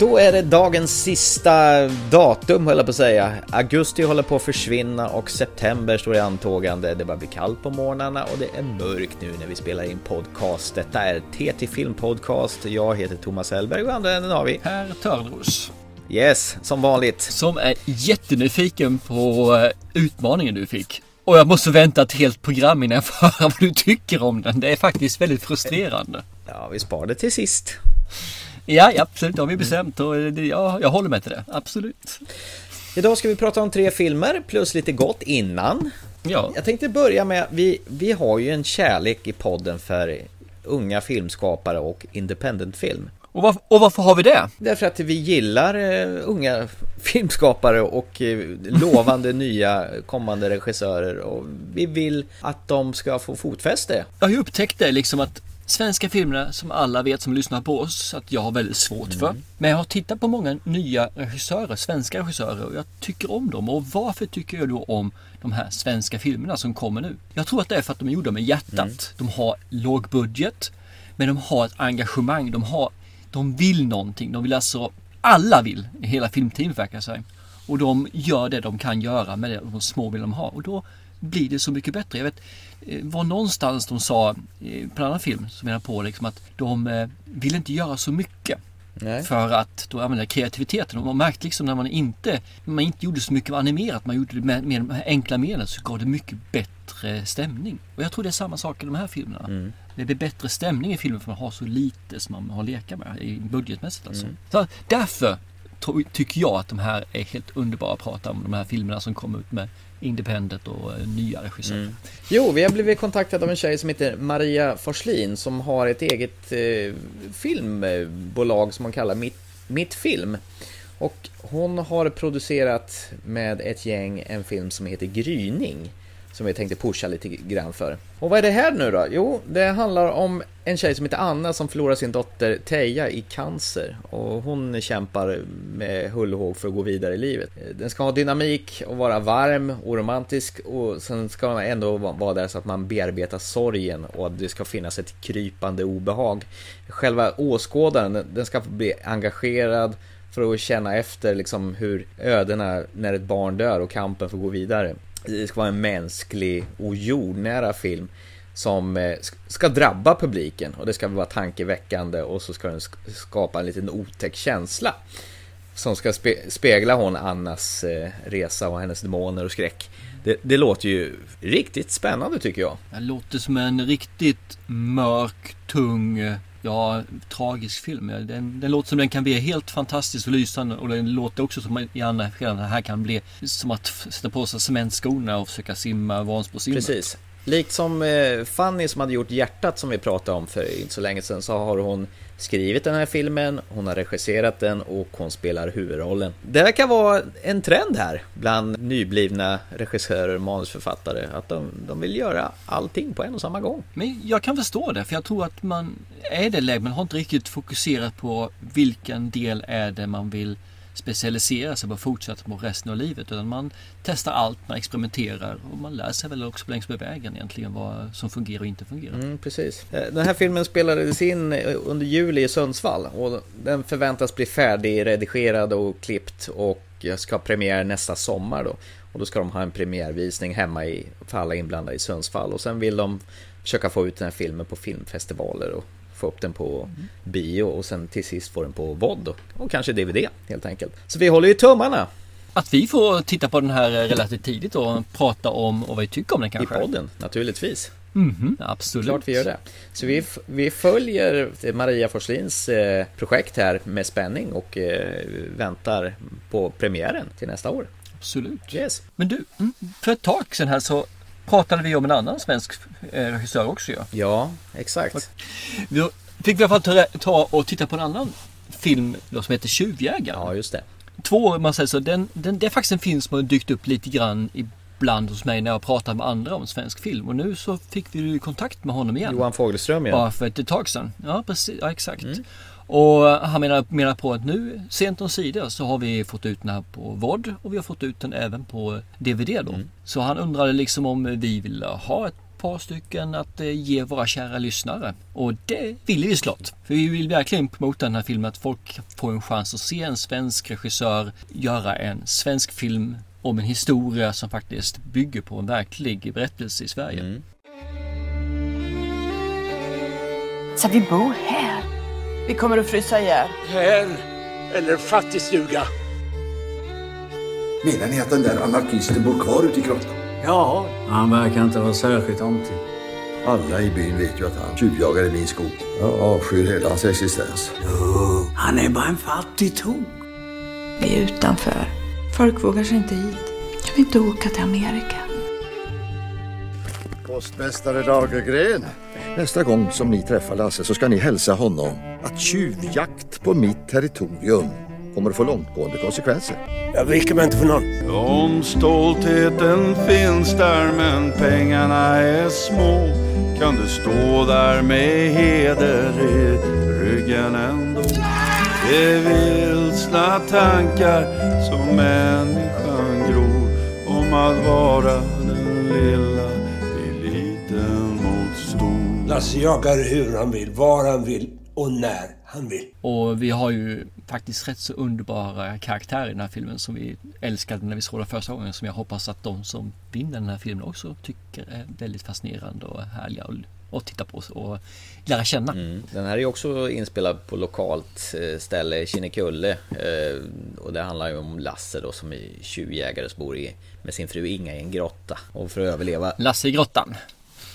Då är det dagens sista datum höll jag på att säga. Augusti håller på att försvinna och september står i antågande. Det börjar bli kallt på morgnarna och det är mörkt nu när vi spelar in podcast. Detta är TT Film Podcast. Jag heter Thomas Hellberg och andra änden har vi Per Törnros. Yes, som vanligt. Som är jättenyfiken på eh, utmaningen du fick. Och jag måste vänta ett helt program innan jag får höra vad du tycker om den. Det är faktiskt väldigt frustrerande. Ja, vi sparar det till sist. Ja, ja absolut, det har vi bestämt och det, ja, jag håller med till det. Absolut. Idag ska vi prata om tre filmer plus lite gott innan. Ja. Jag tänkte börja med, vi, vi har ju en kärlek i podden för unga filmskapare och independent-film. Och, var, och varför har vi det? Därför att vi gillar uh, unga filmskapare och uh, lovande nya kommande regissörer och vi vill att de ska få fotfäste. Jag har ju upptäckt det liksom att svenska filmerna som alla vet som lyssnar på oss att jag har väldigt svårt för. Mm. Men jag har tittat på många nya regissörer, svenska regissörer och jag tycker om dem. Och varför tycker jag då om de här svenska filmerna som kommer nu? Jag tror att det är för att de är gjorda med hjärtat. Mm. De har låg budget men de har ett engagemang. De, har, de vill någonting. De vill alltså, alla vill, hela filmteamet verkar sig. Och de gör det de kan göra med de små vill de ha. Och då blir det så mycket bättre. Jag vet, var någonstans de sa eh, på en annan film som menar på liksom att de eh, vill inte göra så mycket. Nej. För att då använda kreativiteten. Och man märkte liksom när man inte, när man inte gjorde så mycket animerat, man gjorde det med, med de enkla medlen så gav det mycket bättre stämning. Och jag tror det är samma sak i de här filmerna. Mm. Det blir bättre stämning i filmen för man har så lite som man har leka med i budgetmässigt alltså. Mm. Så därför tycker jag att de här är helt underbara att prata om. De här filmerna som kommer ut med independent och eh, nya regissörer. Mm. Jo, vi har blivit kontaktade av en tjej som heter Maria Forslin som har ett eget eh, filmbolag som hon kallar Mitt, Mitt Film. Och hon har producerat med ett gäng en film som heter Gryning som vi tänkte pusha lite grann för. Och vad är det här nu då? Jo, det handlar om en tjej som heter Anna som förlorar sin dotter Teija i cancer och hon kämpar med hull och håg för att gå vidare i livet. Den ska ha dynamik och vara varm och romantisk och sen ska man ändå vara där så att man bearbetar sorgen och att det ska finnas ett krypande obehag. Själva åskådaren, den ska bli engagerad för att känna efter liksom hur ödena när ett barn dör och kampen för att gå vidare det ska vara en mänsklig och jordnära film som eh, ska drabba publiken och det ska vara tankeväckande och så ska den skapa en liten otäck känsla som ska spe spegla hon Annas eh, resa och hennes demoner och skräck. Det, det, låter ju riktigt spännande tycker jag. Det låter som en riktigt mörk, tung eh, ja, tragisk film. Den, den låter som den kan bli helt fantastisk och lysande och den låter också som i andra skedan här kan bli som att sätta på sig cementskorna och försöka simma Vansbrosimmet. Precis. Likt som eh, Fanny som hade gjort Hjärtat som vi pratade om för inte så länge sedan så har hon skrivit den här filmen, hon har regisserat den och hon spelar huvudrollen. Det verkar vara en trend här bland nyblivna regissörer och manusförfattare att de, de vill göra allting på en och samma gång. Men jag kan förstå det för jag tror att man är i det läget, man har inte riktigt fokuserat på vilken del är det man vill specialisera sig på att fortsätta på resten av livet. Utan man testar allt, man experimenterar och man lär sig väl också längs med vägen egentligen vad som fungerar och inte fungerar. Mm, precis. Eh, den här filmen spelades in eh, under juli i Sundsvall och den förväntas bli färdigredigerad och klippt och ska ha premiär nästa sommar då. Och då ska de ha en premiärvisning hemma i, för alla inblandade i Sundsvall och sen vill de försöka få ut den här filmen på filmfestivaler och få upp den på bio och sen till sist få den på VOD och kanske DVD helt enkelt. Så vi håller ju tummarna. Att vi får titta på den här relativt tidigt och prata om och vad vi tycker om den kanske? I podden, naturligtvis. Mm absolut. Klart vi gör det. Så vi, vi följer Maria Forslins eh, projekt här med spänning och eh, väntar på premiären till nästa år. Absolut. Yes. Men du, mm, för ett tag sedan här så pratade vi om en annan svensk eh, regissör också ja. Ja, exakt. Vi fick vi i alla fall ta och titta på en annan film då, som heter Tjuvjägaren. Ja, just det. Två, man säger så, den, den, det är faktiskt en film som har dykt upp lite grann ibland hos mig när jag pratar med andra om svensk film. Och nu så fick vi kontakt med honom igen. Johan Fogelström igen. Bara för ett tag sedan. Ja, precis. Ja, exakt. Mm. Och han menar, menar på att nu sent om sidor så har vi fått ut den här på VOD och vi har fått ut den även på DVD då. Mm. Så han undrade liksom om vi ville ha ett par stycken att eh, ge våra kära lyssnare. Och det vill vi slott. För vi vill verkligen promota den här filmen att folk får en chans att se en svensk regissör göra en svensk film om en historia som faktiskt bygger på en verklig berättelse i Sverige. Mm. Så vi bor här? Vi kommer att frysa ihjäl. Här eller fattigstuga. Menar ni att den där anarkisten bor kvar ute i grottan? Ja. Han verkar inte vara särskilt omtyckt. Alla i byn vet ju att han tjuvjagar i min skog. Jag avskyr hela hans existens. Jo, han är bara en fattig tok. Vi är utanför. Folk vågar sig inte hit. Kan vi inte åka till Amerika? Postmästare Lagergren. Nästa gång som ni träffar Lasse så ska ni hälsa honom att tjuvjakt på mitt territorium kommer att få långtgående konsekvenser. Jag viker mig inte för någon. Om stoltheten finns där men pengarna är små kan du stå där med heder i ryggen ändå. Det är vilsna tankar som människan gror om att vara den lilla Lasse jagar hur han vill, var han vill och när han vill. Och vi har ju faktiskt rätt så underbara karaktärer i den här filmen som vi älskade när vi såg den första gången. Som jag hoppas att de som vinner den här filmen också tycker är väldigt fascinerande och härliga att titta på och lära känna. Mm. Den här är ju också inspelad på lokalt eh, ställe, Kinnekulle. Eh, och det handlar ju om Lasse då som är tjuvjägare som bor i, med sin fru Inga i en grotta. Och för att överleva... Lasse i grottan.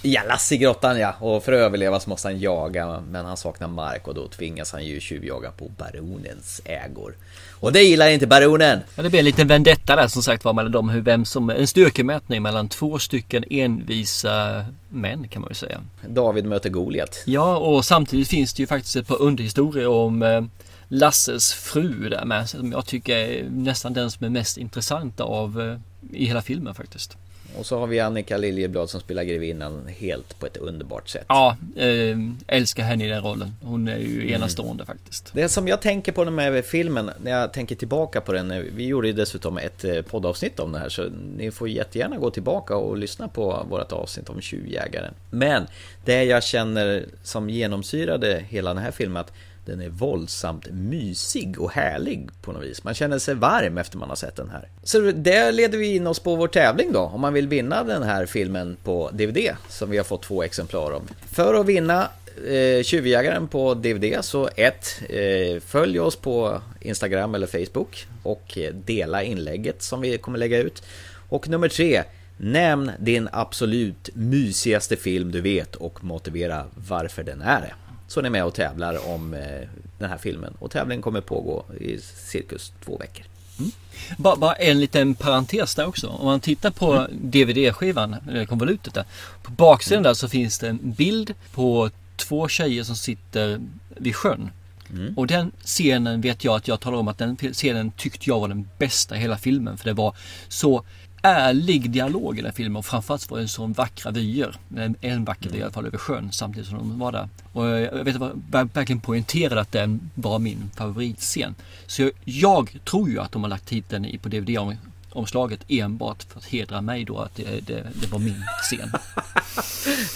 Ja, Lasse i grottan ja. Och för att överleva så måste han jaga, men han saknar mark och då tvingas han ju tjuvjaga på baronens ägor. Och det gillar inte baronen! Ja, det blir en liten vendetta där som sagt var mellan dem, vem som, en styrkemätning mellan två stycken envisa män kan man ju säga. David möter Goliat. Ja, och samtidigt finns det ju faktiskt ett par underhistorier om eh, Lasses fru där med, som jag tycker är nästan den som är mest intressant av eh, i hela filmen faktiskt. Och så har vi Annika Liljeblad som spelar grevinnan helt på ett underbart sätt. Ja, eh, älskar henne i den rollen. Hon är ju mm. enastående mm. faktiskt. Det som jag tänker på med filmen, när jag tänker tillbaka på den, vi gjorde ju dessutom ett eh, poddavsnitt om det här, så ni får jättegärna gå tillbaka och lyssna på vårt avsnitt om tjuvjägaren. Men det jag känner som genomsyrade hela den här filmen, att den är våldsamt mysig och härlig på något vis. Man känner sig varm efter man har sett den här. Så det leder vi in oss på vår tävling då, om man vill vinna den här filmen på DVD, som vi har fått två exemplar av. För att vinna eh, Tjuvjägaren på DVD så 1. eh, följ oss på Instagram eller Facebook och eh, dela inlägget som vi kommer lägga ut. Och nummer 3. nämn din absolut mysigaste film du vet och motivera varför den är det så är ni med och tävlar om eh, den här filmen. Och tävlingen kommer pågå i cirkus två veckor. Mm. Bara, bara, en liten parentes där också. Om man tittar på mm. DVD-skivan, eller konvolutet där. På baksidan mm. där så finns det en bild på två tjejer som sitter vid sjön. Mm. Och den scenen vet jag att jag talar om att den scenen tyckte jag var den bästa i hela filmen. För det var så ärlig dialog i den filmen och framförallt var det en sån vackra vyer. En vacker vy i alla fall över sjön samtidigt som de var där. Och jag vet att jag verkligen poängterade att den var min favoritscen. Så jag, jag tror ju att de har lagt titeln på DVD omslaget enbart för att hedra mig då att det, det, det var min scen.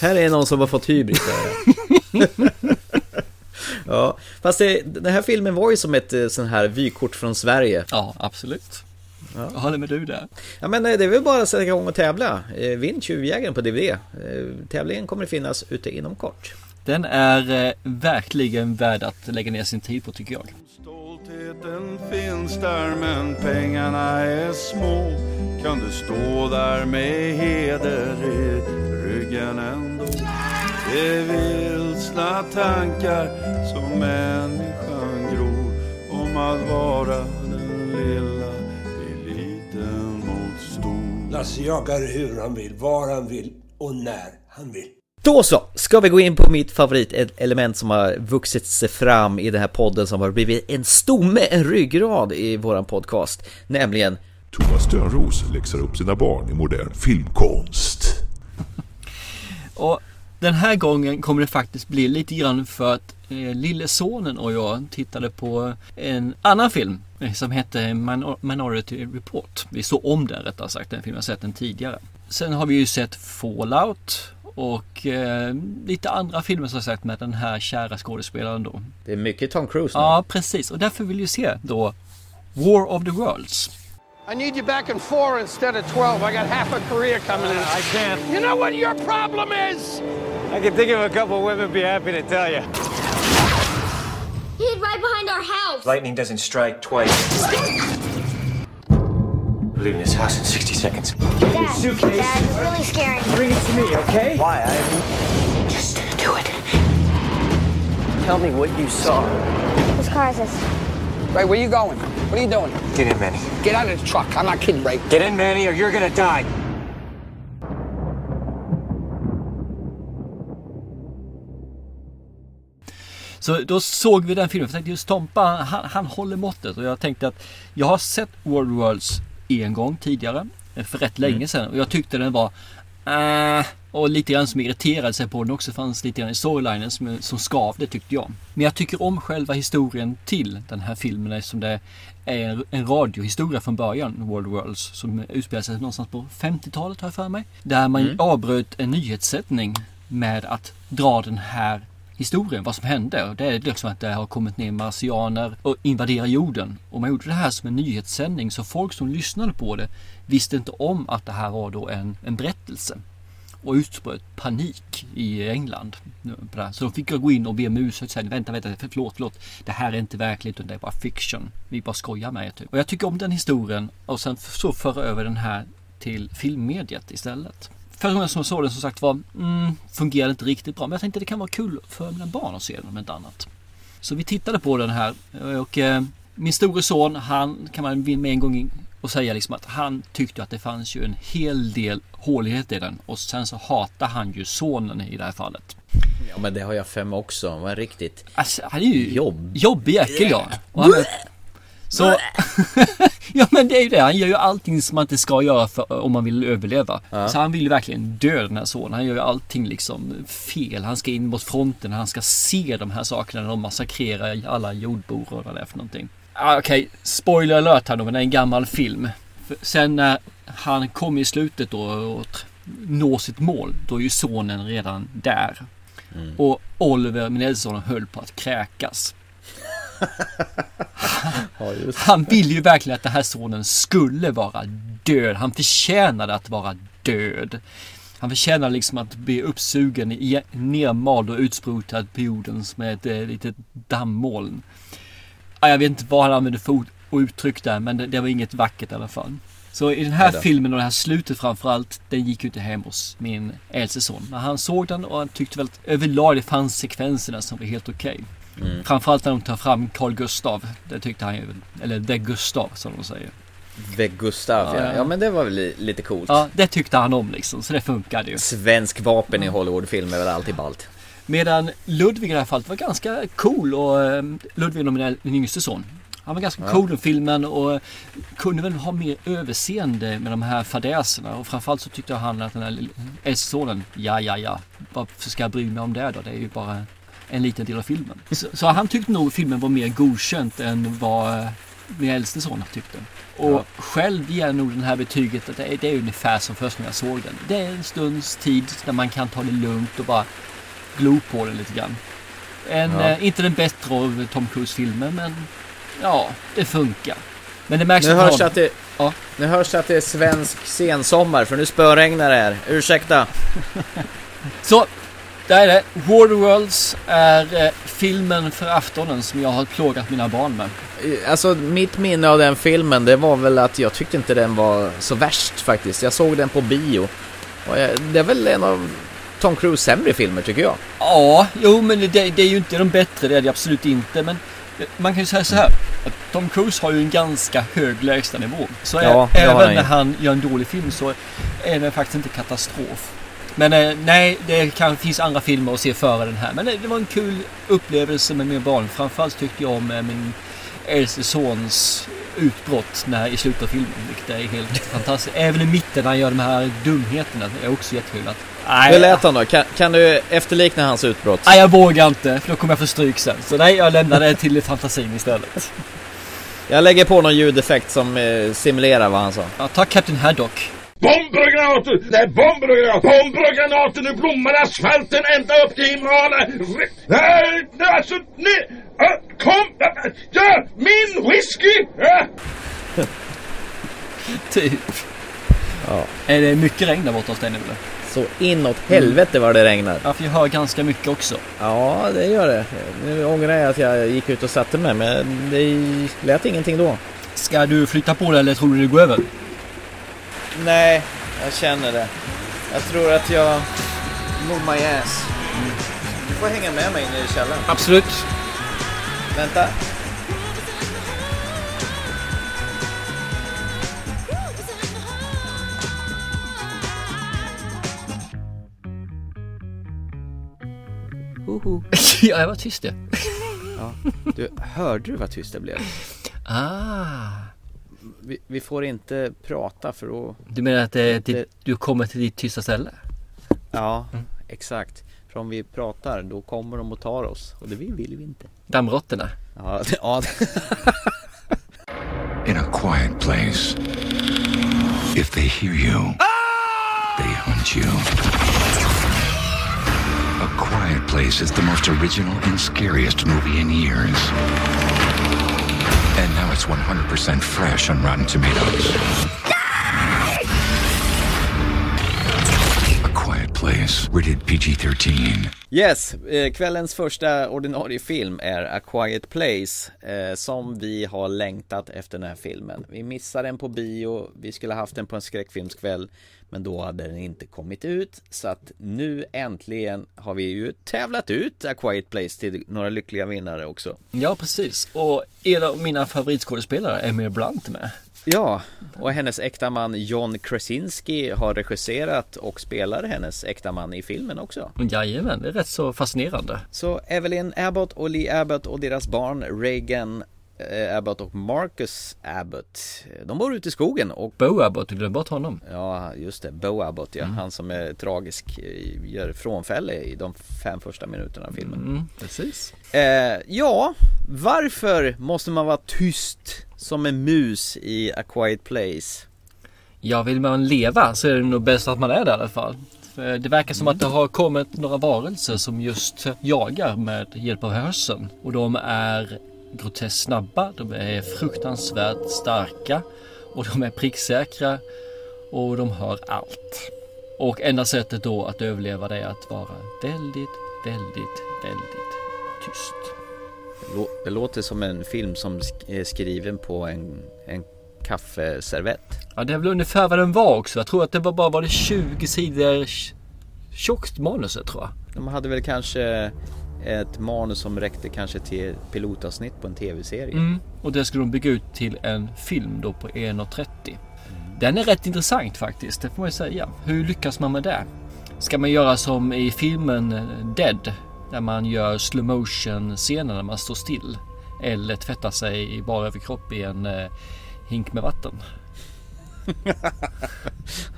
Här är någon som har fått hybris. ja, fast det, den här filmen var ju som ett eh, sån här vykort från Sverige. Ja, absolut. Ja. Håller med du där. Ja men eh, det är väl bara att sätta igång och tävla. Eh, vinn Tjuvjägaren på DVD. Eh, tävlingen kommer att finnas ute inom kort. Den är verkligen värd att lägga ner sin tid på tycker jag. Stoltheten finns där men pengarna är små. Kan du stå där med heder i ryggen ändå? Det är vilsna tankar som människan gror om att vara den lilla Lasse jagar hur han vill, var han vill och när han vill. Då så, ska vi gå in på mitt favoritelement som har vuxit sig fram i den här podden som har blivit en stomme, en ryggrad i våran podcast, nämligen Thomas Törnros läxar upp sina barn i modern filmkonst. och den här gången kommer det faktiskt bli lite grann för att eh, lille sonen och jag tittade på en annan film som hette Minority Report. Vi såg om den rättare sagt, den filmen har sett den tidigare. Sen har vi ju sett Fallout och eh, lite andra filmer som jag sett med den här kära skådespelaren då. Det är mycket Tom Cruise nu. Ja, precis. Och därför vill vi se då War of the Worlds. I need you back in four instead of 12. I got half a career coming in. I can't. You know what your problem is? I can think of a couple women be happy to tell you. He hid right behind our house. Lightning doesn't strike twice. We're leaving this house in 60 seconds. Dad, Suitcase. Dad, you're really scary. Bring it to me, okay? Why? I... Just do it. Tell me what you saw. Whose car is this? Ray, where are you going? What are you doing? Get in, Manny. Get out of the truck. I'm not kidding, Ray. Get in, Manny, or you're gonna die. Så då såg vi den filmen. För jag tänkte just Tompa, han, han håller måttet. Och jag tänkte att jag har sett World Worlds en gång tidigare. För rätt länge Mm. sedan. Och jag tyckte den var äh, och lite grann som irriterade sig på den också. fanns lite grann i storylinen som, som skavde tyckte jag. Men jag tycker om själva historien till den här filmen eftersom det är en radiohistoria från början, World Worlds, som utspelar sig någonstans på 50-talet har jag för mig. Där man Mm. avbröt en nyhetssättning med att dra den här historien, vad som hände. Och det är liksom att det har kommit ner marsianer och invaderar jorden. Och man gjorde det här som en nyhetssändning så folk som lyssnade på det visste inte om att det här var då en, en berättelse. Och utbröt panik i England. Eh, så de fick gå in och be om ursäkt sen. vänta, vänta, förlåt, förlåt. Det här är inte verkligt utan det är bara fiction. Vi bara skojar med er typ. Och jag tycker om den historien och sen så föra över den här till filmmediet istället. Förra gången som jag såg den som sagt var mm, fungerade inte riktigt bra. Men jag tänkte det kan vara kul för mina barn att se den om inte annat. Så vi tittade på den här och eh, min store son han kan man med en gång och säga liksom att han tyckte att det fanns ju en hel del hålighet i den och sen så hatar han ju sonen i det här fallet. Ja men det har jag mig också. Vad riktigt Alltså, han är ju jobb. jobbig jäkel ja. Och han så, ja men det är ju det. Han gör ju allting som man inte ska göra för, om man vill överleva. Ja. Så han vill ju verkligen dö den här sonen. Han gör ju allting liksom fel. Han ska in mot fronten. Han ska se de här sakerna när de massakrerar alla jordbor och vad det är för någonting. Ah, Okej, spoiler alert här då, men det är en gammal film. För sen när han kommer i slutet då och når sitt mål, då är ju sonen redan där. Och Oliver, min äldste son, höll på att kräkas. Ja. Han vill ju verkligen att den här sonen skulle vara död. Han förtjänade att vara död. Han förtjänar liksom att bli uppsugen, i- nermald och utsprutad på jorden som ett eh, litet dammoln. Ja, Jag vet inte vad han använde för uttryck där, men det, det var inget vackert i alla fall. Så i den här filmen och det här slutet framförallt, den gick ju inte hem hos min äldste son. Men han såg den och han tyckte väl att överlag det fanns sekvenserna som var helt okej. Mm. Framförallt när de tar fram Carl Gustav. Det tyckte han ju, eller The Gustav som de säger. The Gustav ja. Ja. men det var väl li- lite coolt. Ja, det tyckte han om liksom, så det funkade ju. Svensk vapen i Hollywoodfilmer är väl alltid ballt. Medan Ludvig i det här fallet var ganska cool och eh, Ludvig är min, yngste son. Han var ganska cool i filmen och kunde väl ha mer överseende med de här fadäserna. Och framförallt så tyckte han att den här äldste sonen, ja ja ja, varför ska jag bry mig om det då? Det är ju bara en liten del av filmen. Så, så han tyckte nog filmen var mer godkänt än vad eh, min äldste son tyckte. Och Ja. själv ger jag nog den här betyget att det är, det är ungefär som först när jag såg den. Det är en stunds tid när man kan ta det lugnt och bara glo på den lite grann. En, Ja. eh, inte den bättre av Tom Cruise-filmer men ja, det funkar. Men det märks Nu hörs det att det, Ja. nu hörs det att det är svensk sensommar för nu spöregnar det här. Ursäkta. Så, där är det. Waterworlds är eh, filmen för aftonen som jag har plågat mina barn med. Alltså mitt minne av den filmen det var väl att jag tyckte inte den var så värst faktiskt. Jag såg den på bio. Och jag, det är väl en av Tom Cruise sämre filmer tycker jag. Ja, jo men det, det är ju inte de bättre, det är det absolut inte. Men eh, man kan ju säga så här. Att Tom Cruise har ju en ganska hög lägstanivå. Så Ja, det även när han gör en dålig film så är den faktiskt inte katastrof. Men eh, nej, det kanske finns andra filmer att se före den här. Men det, det var en kul upplevelse med mina barn. Framförallt tyckte jag om eh, min äldste sons utbrott när, i slutet av filmen. Vilket är helt fantastiskt. Även i mitten när han gör de här dumheterna. Det är också jättekul. Att, nej, Hur lät han då? Kan, kan du efterlikna hans utbrott? Nej, jag vågar inte för då kommer jag få stryk sen. Så nej, jag lämnar det till fantasin istället. Jag lägger på någon ljudeffekt som eh, simulerar vad han sa. Ja, ta Captain Haddock. Bomber och granater! Nej, bomber och granater! Bomber och granater! Nu blommar asfalten ända upp till Himalaya! Nej, nej, alltså, nej! äh, Kom! Ja, min whisky! Ja. Typ. Ja. Är det mycket regn där borta hos dig nu eller? Så inåt helvete vad det regnar. Ja, för jag hör ganska mycket också. Ja, det gör det. Nu ångrar jag att jag gick ut och satte mig, men det lät ingenting då. Ska du flytta på dig eller tror du det går över? Nej, jag känner det. Jag tror att jag... Move my ass. Du får hänga med mig ner i källaren. Absolut. Vänta. Hoho. ja, jag var tyst det. Ja, du, hörde du vad tyst det blev? Ah. Vi, vi får inte prata för då... Du menar att det, Det- det, du kommer till ditt tysta ställe? Ja, exakt. För om vi pratar då kommer de och tar oss och det vill, vill vi inte. Dammråttorna? Ja, ja. In a quiet place, if they hear you, they hunt you. A Quiet Place is the most original and scariest movie in years. And now it's 100% fresh on Rotten Tomatoes. Place, rated PG 13. Yes, eh, kvällens första ordinarie film är A Quiet Place eh, Som vi har längtat efter den här filmen Vi missade den på bio, vi skulle haft den på en skräckfilmskväll Men då hade den inte kommit ut Så att nu äntligen har vi ju tävlat ut A Quiet Place till några lyckliga vinnare också Ja, precis. Och en av mina favoritskådespelare, Emil Blunt, är med. Ja, och hennes äkta man John Krasinski har regisserat och spelar hennes äkta man i filmen också Jajamän, det är rätt så fascinerande. Så Evelyn Abbott och Lee Abbott och deras barn Reagan eh, Abbott och Marcus Abbott eh, De bor ute i skogen och Bo Abbott, du glömde bort honom. Ja just det, Bo Abbott ja, Mm. han som är tragisk eh, Gör frånfälle i de fem första minuterna av filmen Mm, precis. eh, Ja, varför måste man vara tyst som en mus i A Quiet Place? Ja, vill man leva så är det nog bäst att man är där i alla fall. För Det verkar som att det har kommit några varelser som just jagar med hjälp av hörseln. Och de är groteskt snabba, de är fruktansvärt starka och de är pricksäkra och de hör allt. Och enda sättet då att överleva det är att vara väldigt, väldigt, väldigt tyst. Det låter som en film som är skriven på en, en kaffeservett Ja, det är väl ungefär vad den var också. Jag tror att det var bara var det 20 sidor tjockt manuset tror jag. De hade väl kanske ett manus som räckte kanske till pilotavsnitt på en tv-serie. Mm. Och det skulle de bygga ut till en film då på 1.30. Den är rätt intressant faktiskt, det får man ju säga. Hur lyckas man med det? Ska man göra som i filmen eh, Dead? Där man gör slow motion scener när man står still. Eller tvättar sig i bara överkropp i en eh, hink med vatten.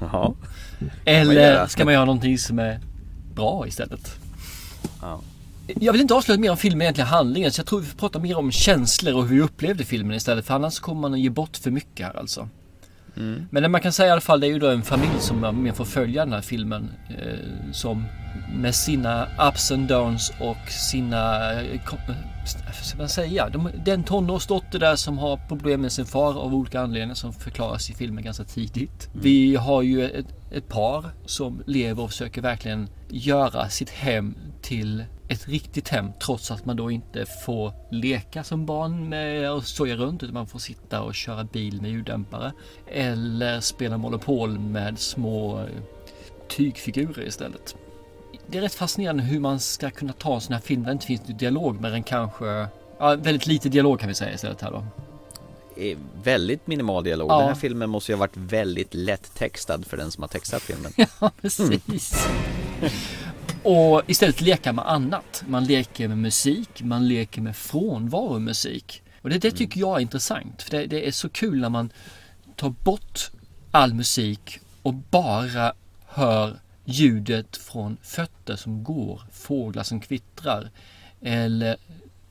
Ja. Eller ska man göra någonting som är bra istället? Ja. Jag vill inte avslöja mer om filmen egentligen handlingen så jag tror vi får prata mer om känslor och hur vi upplevde filmen istället för annars kommer man att ge bort för mycket här alltså. Mm. Men det man kan säga i alla fall det är ju då en familj som man får följa den här filmen eh, som med sina ups and downs och sina, eh, eh, vad ska man säga, de, den tonårsdotter där som har problem med sin far av olika anledningar som förklaras i filmen ganska tidigt. Vi har ju ett, ett par som lever och försöker verkligen göra sitt hem till ett riktigt hem trots att man då inte får leka som barn med och soja runt utan man får sitta och köra bil med ljuddämpare. Eller spela Monopol med små eh, tygfigurer istället. Det är rätt fascinerande hur man ska kunna ta en sån här film där det inte finns dialog med en kanske Ja, väldigt lite dialog kan vi säga istället här då. Väldigt minimal dialog. Ja. Den här filmen måste ju ha varit väldigt lätt textad för den som har textat filmen. Ja, precis. Och istället leka med annat. Man leker med musik, man leker med frånvaro musik. Och det, det tycker jag är intressant. För det, det är så kul när man tar bort all musik och bara hör ljudet från fötter som går, fåglar som kvittrar eller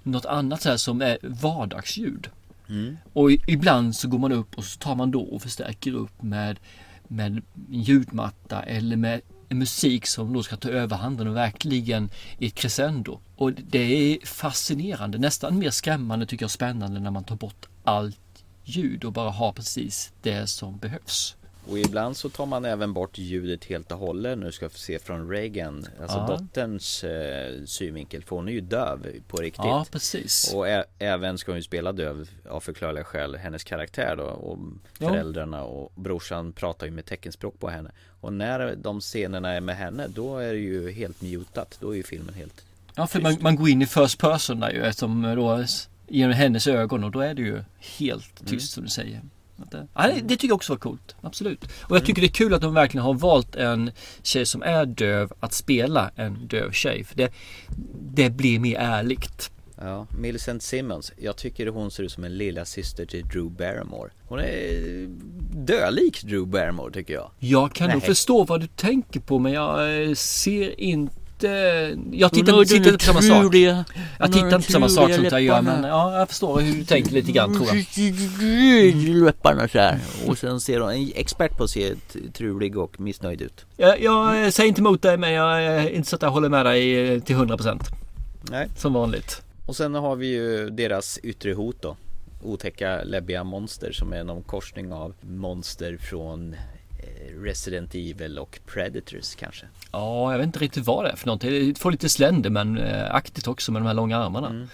något annat så här som är vardagsljud. Mm. Och ibland så går man upp och så tar man då och förstärker upp med med ljudmatta eller med en musik som då ska ta överhanden och verkligen i ett crescendo. Och det är fascinerande, nästan mer skrämmande tycker jag spännande när man tar bort allt ljud och bara har precis det som behövs. Och ibland så tar man även bort ljudet helt och hållet nu ska vi se från Reagan Alltså Ja. dotterns eh, synvinkel för hon är ju döv på riktigt Ja, precis. Och ä- även ska hon ju spela döv av förklarliga skäl Hennes karaktär då och föräldrarna och brorsan pratar ju med teckenspråk på henne Och när de scenerna är med henne då är det ju helt mutat Då är ju filmen helt Ja, för man, man går in i first person där ju eftersom då genom hennes ögon och då är det ju helt tyst som du säger. Det, ja, det, det tycker jag också var coolt, absolut. Och jag tycker det är kul att de verkligen har valt en tjej som är döv att spela en döv tjej. För det, det blir mer ärligt. Ja, Millicent Simmons Jag tycker hon ser ut som en lilla syster till Drew Barrymore Hon är dölik Drew Barrymore tycker jag Jag kan nog förstå vad du tänker på men jag eh, ser inte jag tittar, tittar inte på samma sak. Jag tittar inte på samma sak som jag gör men ja, jag förstår hur du tänker lite grann tror jag. Läpparna så här. Och sen ser hon en expert på att se trulig och missnöjd ut Jag, jag eh, säger inte emot dig men jag är inte så att jag håller med dig eh, till 100% Nej Som vanligt. Och sen har vi ju deras yttre hot då Otäcka läbbiga monster som är någon korsning av monster från eh, Resident Evil och Predators kanske Ja, jag vet inte riktigt vad det är för någonting. Det får lite Slenderman-aktigt också med de här långa armarna. Mm.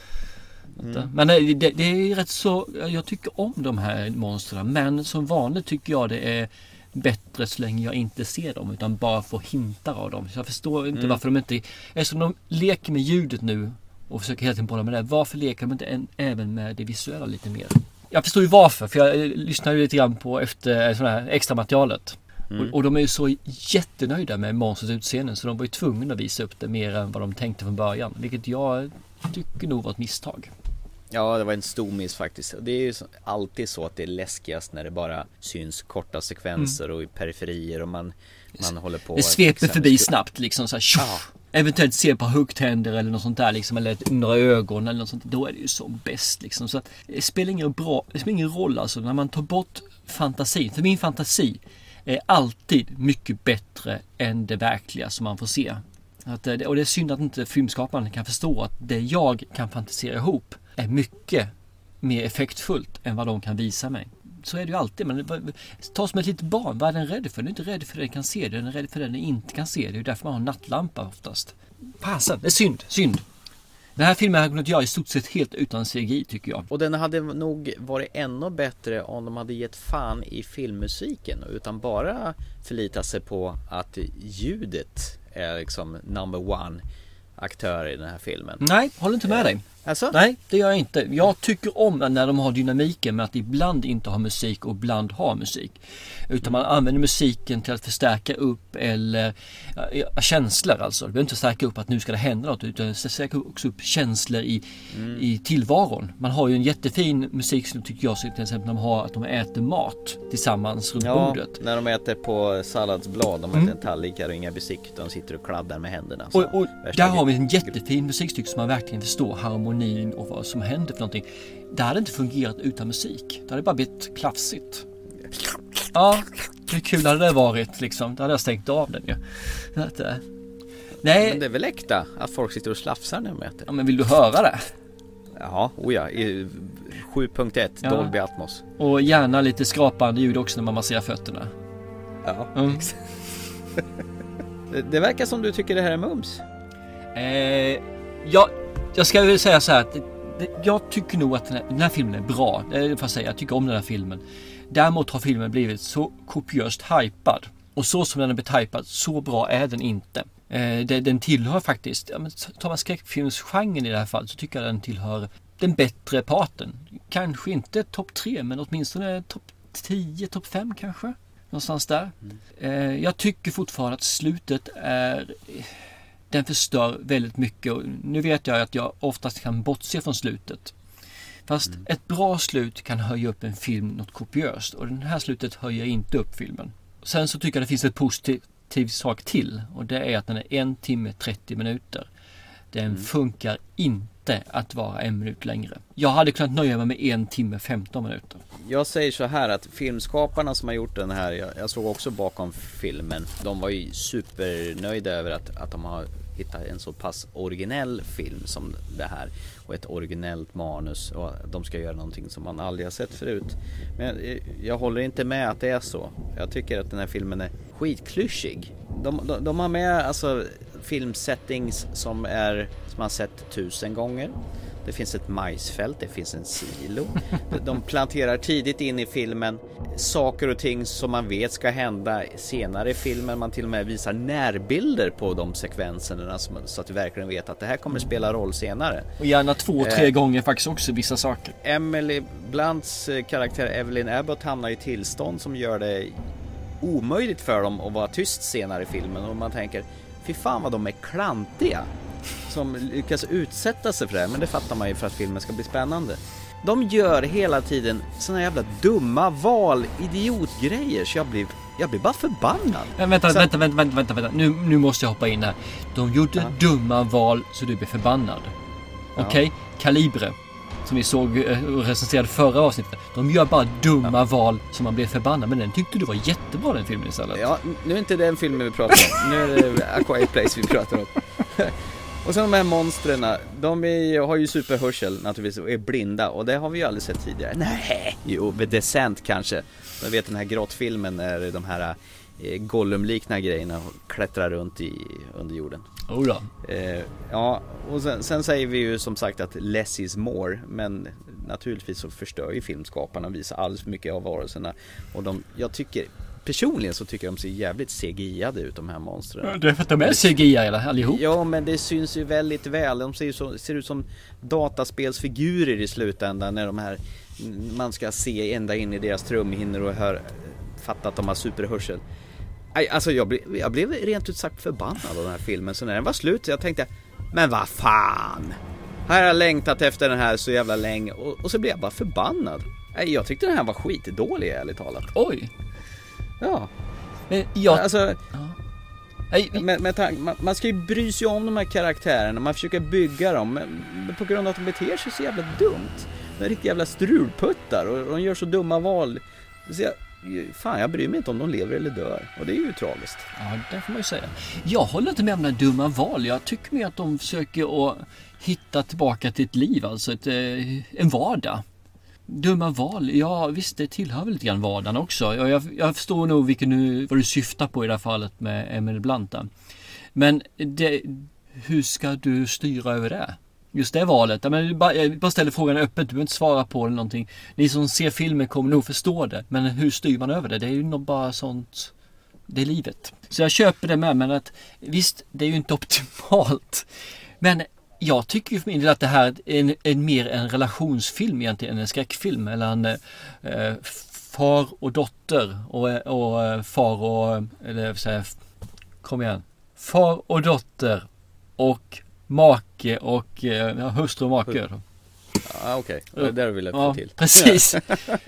Att, eh, Men eh, det, det är rätt så, jag tycker om de här monstren men som vanligt tycker jag det är bättre så länge jag inte ser dem utan bara får hintar av dem. Så jag förstår inte Mm. varför de inte, eftersom de leker med ljudet nu och försöker hela tiden bolla med det. Varför leker de inte en, även med det visuella lite mer? Jag förstår ju varför, för jag eh, lyssnar ju lite grann på efter sådana här extra materialet. Mm. Och, och de är ju så jättenöjda med monstrets utseende så de var ju tvungna att visa upp det mer än vad de tänkte från början. Vilket jag tycker nog var ett misstag. Ja det var en stor miss faktiskt Det är ju alltid så att det är läskigast när det bara syns korta sekvenser och i periferier och man, man håller på Mm. Det sveper Sen- förbi snabbt liksom så här, tjoff! Eventuellt se ett par huggtänder eller något sånt där liksom eller ett, några ögon eller något sånt. Då är det ju som bäst liksom. Så att det spelar ingen, bra, det spelar ingen roll alltså när man tar bort fantasin. För min fantasi är alltid mycket bättre än det verkliga som man får se. Att, eh, och det är synd att inte filmskaparen kan förstå att det jag kan fantisera ihop är mycket mer effektfullt än vad de kan visa mig. Så är det ju alltid. Men ta som ett litet barn. Vad är den rädd för? Den är inte rädd för det den kan se. Den är rädd för det den inte kan se. Det är ju därför man har nattlampa oftast. Fasen, det är synd. Synd. Den här filmen hade kunnat göra i stort sett helt utan CGI tycker jag. Och den hade nog varit ännu bättre om de hade gett fan i filmmusiken utan bara förlitat sig på att ljudet är liksom number one aktör i den här filmen. Nej, håller inte med dig. Alltså? Nej, det gör jag inte. Jag tycker om när de har dynamiken med att ibland inte ha musik och ibland ha musik. Utan man använder musiken till att förstärka upp eller ja, känslor alltså. Det behöver inte stärka upp att nu ska det hända något utan stärka också upp känslor i, Mm. i tillvaron. Man har ju en jättefin musik som tycker jag, till exempel när de har att de äter mat tillsammans runt Ja, bordet. när de äter på salladsblad, de äter Mm. tallrikar och inga bestick, de sitter och kladdar med händerna. Och, och där har vi en jättefin musikstycke som man verkligen förstår harmonin och vad som händer för någonting. Det hade inte fungerat utan musik. Det hade bara blivit klafsigt. Ja, hur kul hade det varit liksom? Då hade jag stängt av den ju. Eh, Nej, Men det är väl äkta att folk sitter och slafsar när de äter? ja, men vill du höra det? Oh ja, i 7.1 Ja. Dolby Atmos. Och gärna lite skrapande ljud också när man masserar fötterna. Ja, Mm. Det, det verkar som du tycker det här är mums. Eh, jag, jag ska väl säga så här att jag tycker nog att den här, den här filmen är bra. Det får säga. Jag tycker om den här filmen. Däremot har filmen blivit så kopiöst hypad. Och så som den har blivit hypad, så bra är den inte. Eh, den tillhör faktiskt, tar man skräckfilmsgenren i det här fallet så tycker jag den tillhör den bättre parten. Kanske inte topp tre men åtminstone topp 10, topp 5 kanske. Någonstans där. Eh, jag tycker fortfarande att slutet är den förstör väldigt mycket. Och nu vet jag att jag oftast kan bortse från slutet. Fast ett bra slut kan höja upp en film något kopiöst och det här slutet höjer inte upp filmen. Sen så tycker jag det finns ett positiv sak till och det är att den är en timme 30 minuter. Den Mm. funkar inte att vara en minut längre. Jag hade kunnat nöja mig med en timme 15 minuter. Jag säger så här att filmskaparna som har gjort den här, jag, jag såg också bakom filmen, de var ju supernöjda över att, att de har hittat en så pass originell film som det här. Och ett originellt manus och de ska göra någonting som man aldrig har sett förut. Men jag, jag håller inte med att det är så. Jag tycker att den här filmen är skitklyschig. De, de, de har med alltså filmsettings som är som man sett tusen gånger. Det finns ett majsfält, det finns en silo. De planterar tidigt in i filmen saker och ting som man vet ska hända senare i filmen. Man till och med visar närbilder på de sekvenserna så att du verkligen vet att det här kommer spela roll senare. Och gärna två, tre Eh. gånger faktiskt också vissa saker. Emily Blunts eh, karaktär Evelyn Abbott hamnar i tillstånd som gör det omöjligt för dem att vara tyst senare i filmen och man tänker Fy fan vad de är klantiga Som lyckas utsätta sig för det här men det fattar man ju för att filmen ska bli spännande De gör hela tiden såna jävla dumma val, idiotgrejer så jag blir, jag blir bara förbannad Men vänta, Så- vänta, vänta, vänta, vänta, vänta. Nu, nu måste jag hoppa in här. De gjorde dumma val så du blir förbannad. Okej? Kalibre. Som vi såg eh, och recenserade förra avsnittet. De gör bara dumma val som man blir förbannad. Men den tyckte du var jättebra den filmen istället. Ja, nu är inte den filmen vi pratar om. Nu är det A Quiet Place vi pratar om. Och sen de här monstren, de är, har ju superhörsel naturligtvis och är blinda och det har vi ju aldrig sett tidigare. Nej, jo, med Descent kanske. Jag vet den här grottfilmen när de här eh, Gollum-liknande grejerna klättrar runt i, under jorden. Oh då. Eh, ja, och sen, sen säger vi ju som sagt att less is more, men naturligtvis så förstör ju filmskaparna och visar alldeles för mycket av varelserna. Och de, jag tycker, personligen så tycker jag de ser jävligt CGI-ade ut de här monstren. Det är för att de är CGI allihop. Ja, men det syns ju väldigt väl. De ser, ju så, ser ut som dataspelsfigurer i slutändan när de här, man ska se ända in i deras trumhinnor och hör, fatta att de har superhörsel. Alltså jag blev, jag blev rent ut sagt förbannad av den här filmen, så när den var slut jag tänkte Men vad fan! Här har jag längtat efter den här så jävla länge och, och så blev jag bara förbannad. Nej, Jag tyckte den här var skitdålig ärligt talat. Oj! Ja. Men jag... Alltså, med, med tank, man, man ska ju bry sig om de här karaktärerna, man försöker bygga dem, men, men på grund av att de beter sig så jävla dumt. De är riktigt jävla strulputtar och de gör så dumma val. Så jag, fan, jag bryr mig inte om de lever eller dör. Och det är ju tragiskt. Ja, det får man ju säga. Jag håller inte med om några dumma val. Jag tycker mer att de försöker att hitta tillbaka till ett liv, alltså ett, eh, en vardag. Dumma val, ja visst det tillhör väl lite grann vardagen också. Jag, jag, jag förstår nog vilken eh, vad du syftar på i det här fallet med Emil Blanta. Men det, hur ska du styra över det? Just det valet. Jag, bara, jag bara ställer frågan öppet, du behöver inte svara på det någonting. Ni som ser filmen kommer nog förstå det. Men hur styr man över det? Det är ju nog bara sånt det är livet. Så jag köper det med men att visst, det är ju inte optimalt. Men jag tycker ju för min del att det här är en, en mer en relationsfilm egentligen än en skräckfilm mellan eh, far och dotter och, och eh, far och, eller jag säga, kom igen. Far och dotter och make och eh, ja, hustru och make. Ja, okej. Det är det du ville få Ja, till. precis.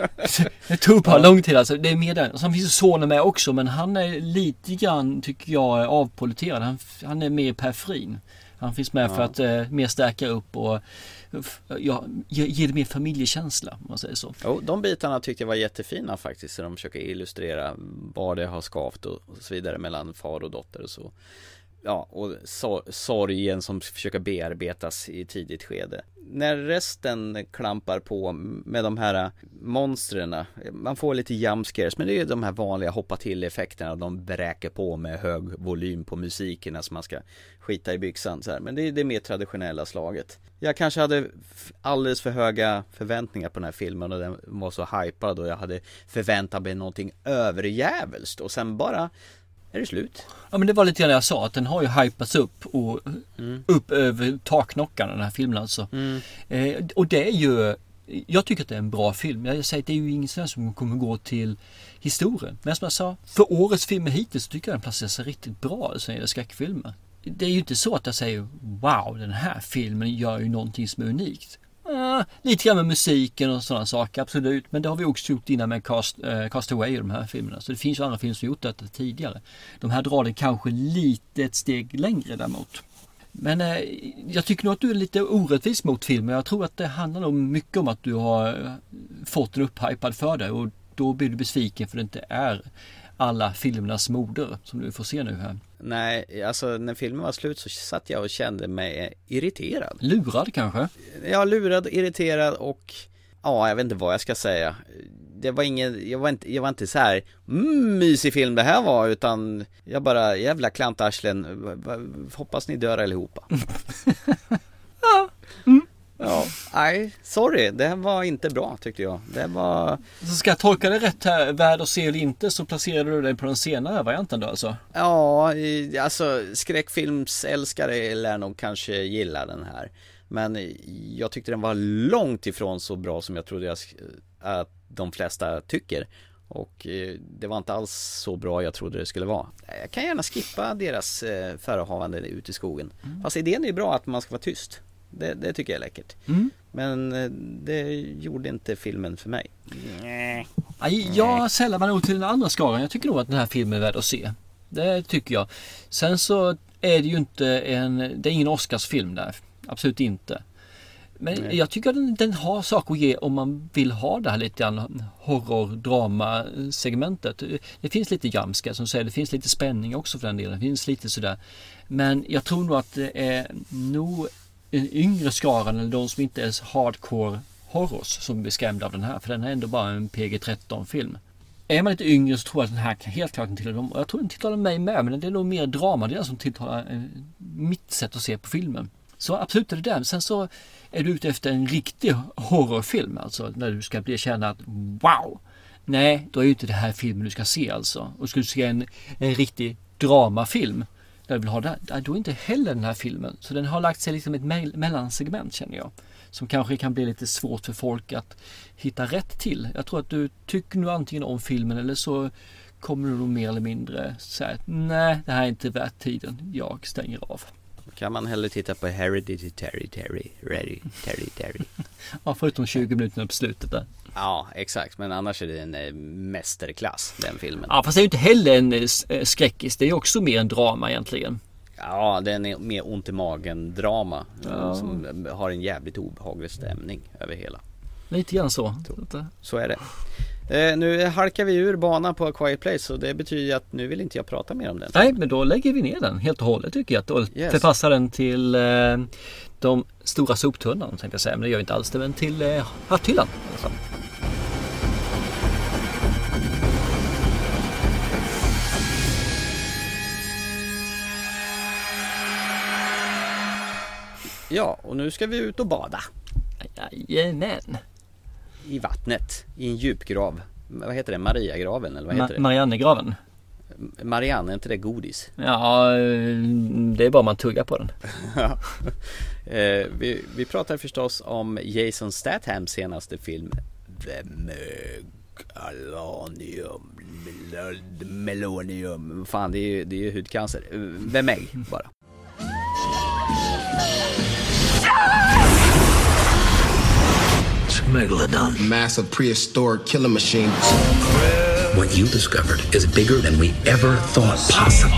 det tog bara lång tid alltså. Det är mer den. Sen finns sonen med också men han är lite grann tycker jag avpoliterad. Han, han är mer periferin. Han finns med för Ja. att eh, mer stärka upp och ja, ge, ge det mer familjekänsla om man säger så. Jo, de bitarna tyckte jag var jättefina faktiskt. Så de försöker illustrera var det har skavt och, och så vidare mellan far och dotter och så. Ja, och sorgen som försöker bearbetas i tidigt skede. När resten klampar på med de här monstren, man får lite jumpscares, men det är ju de här vanliga hoppa till effekterna, de bräker på med hög volym på musiken, så man ska skita i byxan så här. Men det är det mer traditionella slaget. Jag kanske hade alldeles för höga förväntningar på den här filmen och den var så hypad och jag hade förväntat mig någonting överjävulskt och sen bara är det slut. Ja men det var lite grann jag sa att den har ju hypats upp och upp över taknockarna den här filmen alltså. Eh, och det är ju jag tycker att det är en bra film. Jag säger att det är ju ingen sån som kommer gå till historien. Men som jag sa, för årets filmer hittills tycker jag den placerar sig riktigt bra alltså, när det skräckfilmer. Det är ju inte så att jag säger wow den här filmen gör ju någonting som är unikt. Ah, lite grann med musiken och sådana saker, absolut. Men det har vi också gjort innan med Cast, eh, Cast Away och de här filmerna. Så det finns ju andra filmer som gjort detta tidigare. De här drar det kanske lite ett steg längre däremot. Men eh, jag tycker nog att du är lite orättvis mot filmen. Jag tror att det handlar nog mycket om att du har eh, fått den upphypad för dig och då blir du besviken för det inte är alla filmernas moder som du får se nu här. Nej, alltså när filmen var slut så satt jag och kände mig irriterad. Lurad kanske? Ja, lurad, irriterad och ja, jag vet inte vad jag ska säga. Det var ingen, jag var inte, jag var inte så här mm, mysig film det här var utan jag bara jävla klantarslen, hoppas ni dör allihopa. ja. Mm. Ja, nej, sorry, det var inte bra tyckte jag. Det var... Så ska jag tolka det rätt här, värd att se eller inte, så placerar du dig på den senare varianten då alltså? Ja, alltså skräckfilmsälskare lär nog kanske gilla den här. Men jag tyckte den var långt ifrån så bra som jag trodde jag, att de flesta tycker. Och eh, det var inte alls så bra jag trodde det skulle vara. Jag kan gärna skippa deras eh, förehavande ute i skogen. Mm. Fast idén är bra att man ska vara tyst. Det, det tycker jag är läckert. Mm. Men eh, det gjorde inte filmen för mig. Nej. Jag sällar mig nog till den andra skaran. Jag tycker nog att den här filmen är värd att se. Det tycker jag. Sen så är det ju inte en, det är ingen Oscarsfilm där. Absolut inte. Men Nej. jag tycker att den, den, har saker att ge om man vill ha det här lite grann horror drama segmentet. Det finns lite jamska som säger, det finns lite spänning också för den delen. Det finns lite sådär. Men jag tror nog att det är nog den yngre skaran eller de som inte är hardcore horrors som blir skrämda av den här. För den är ändå bara en PG-13 film. Är man lite yngre så tror jag att den här helt klart tilltalar dem. Jag tror den tilltalar mig med men det är nog mer drama det är som tilltalar eh, mitt sätt att se på filmen. Så absolut är det där. Sen så är du ute efter en riktig horrorfilm alltså. När du ska bli känna att wow! Nej, då är ju inte det här filmen du ska se alltså. Och ska du se en, en riktig dramafilm där du vill ha det, då är inte heller den här filmen. Så den har lagt sig liksom ett mellansegment känner jag. Som kanske kan bli lite svårt för folk att hitta rätt till. Jag tror att du tycker nu antingen om filmen eller så kommer du nog mer eller mindre säga att nej, det här är inte värt tiden. Jag stänger av. Kan man hellre titta på Heredity Terry Terry Terry Terry. ja, förutom 20 minuter på slutet där. Ja, exakt. Men annars är det en eh, mästerklass, den filmen. Ja, fast det är ju inte heller en eh, eh, skräckis. Det är ju också mer en drama egentligen. Ja, den är mer ont i magen drama. Ja. Som har en jävligt obehaglig stämning över hela. Lite grann så. Så är det. Eh, nu halkar vi ur banan på A Quiet Place och det betyder att nu vill inte jag prata mer om den. Nej, men då lägger vi ner den helt och hållet tycker jag. Och yes. förpassar den till eh, de stora soptunnan tänkte jag säga. Men det gör vi inte alls det. Men till eh, hatthyllan. Ja, och nu ska vi ut och bada. Jajamän i vattnet i en djupgrav. Vad heter det? Mariagraven eller vad heter Ma det? Mariannegraven. Marianne, är inte det godis? Ja, det är bara man tuggar på den. eh, vi, vi pratar förstås om Jason Stathams senaste film The Megalonium Melonium Fan, det är ju, det är ju hudcancer. The Meg bara. Megalodon. Massive prehistoric killer machine. What you discovered is bigger than we ever thought possible.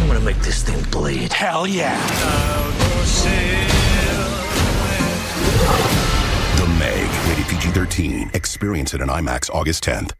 I'm gonna make this thing bleed. Hell yeah. The Meg, rated PG 13. Experience it in IMAX August 10th.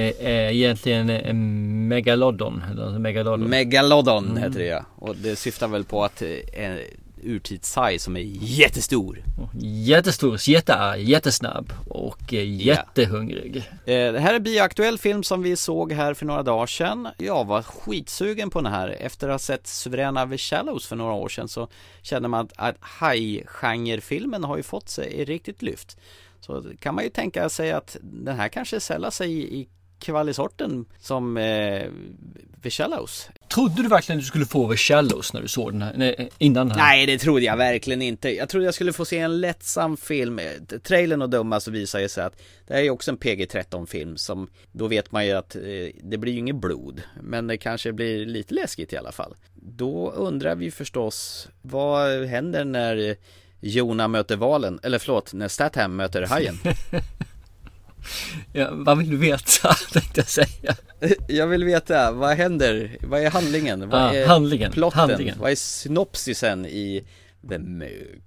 Är egentligen Megalodon. Eller Megalodon, Megalodon mm. heter det ja. Och det syftar väl på att en urtidshaj som är jättestor. Jättestor, jättearg, jättesnabb och jättehungrig. Yeah. Det här är bioaktuell film som vi såg här för några dagar sedan. Jag var skitsugen på den här. Efter att ha sett Suveräna The Shallows för några år sedan så kände man att, att haj-genrefilmen har ju fått sig ett riktigt lyft. Så kan man ju tänka sig att den här kanske sällar sig i kvalisorten som eh, Shallows. Trodde du verkligen att du skulle få Shallows när du såg den här, nej, innan den här? Nej, det trodde jag verkligen inte. Jag trodde jag skulle få se en lättsam film. Trailern och döma så visar ju sig att det här är också en PG-13 film som då vet man ju att eh, det blir ju inget blod. Men det kanske blir lite läskigt i alla fall. Då undrar vi förstås vad händer när Jona möter valen, eller förlåt, när Statham möter hajen. Ja, vad vill du veta tänkte jag säga. Jag vill veta, vad händer? Vad är handlingen? Vad Ja, är handlingen, plotten? handlingen. Vad är synopsisen i The Meg?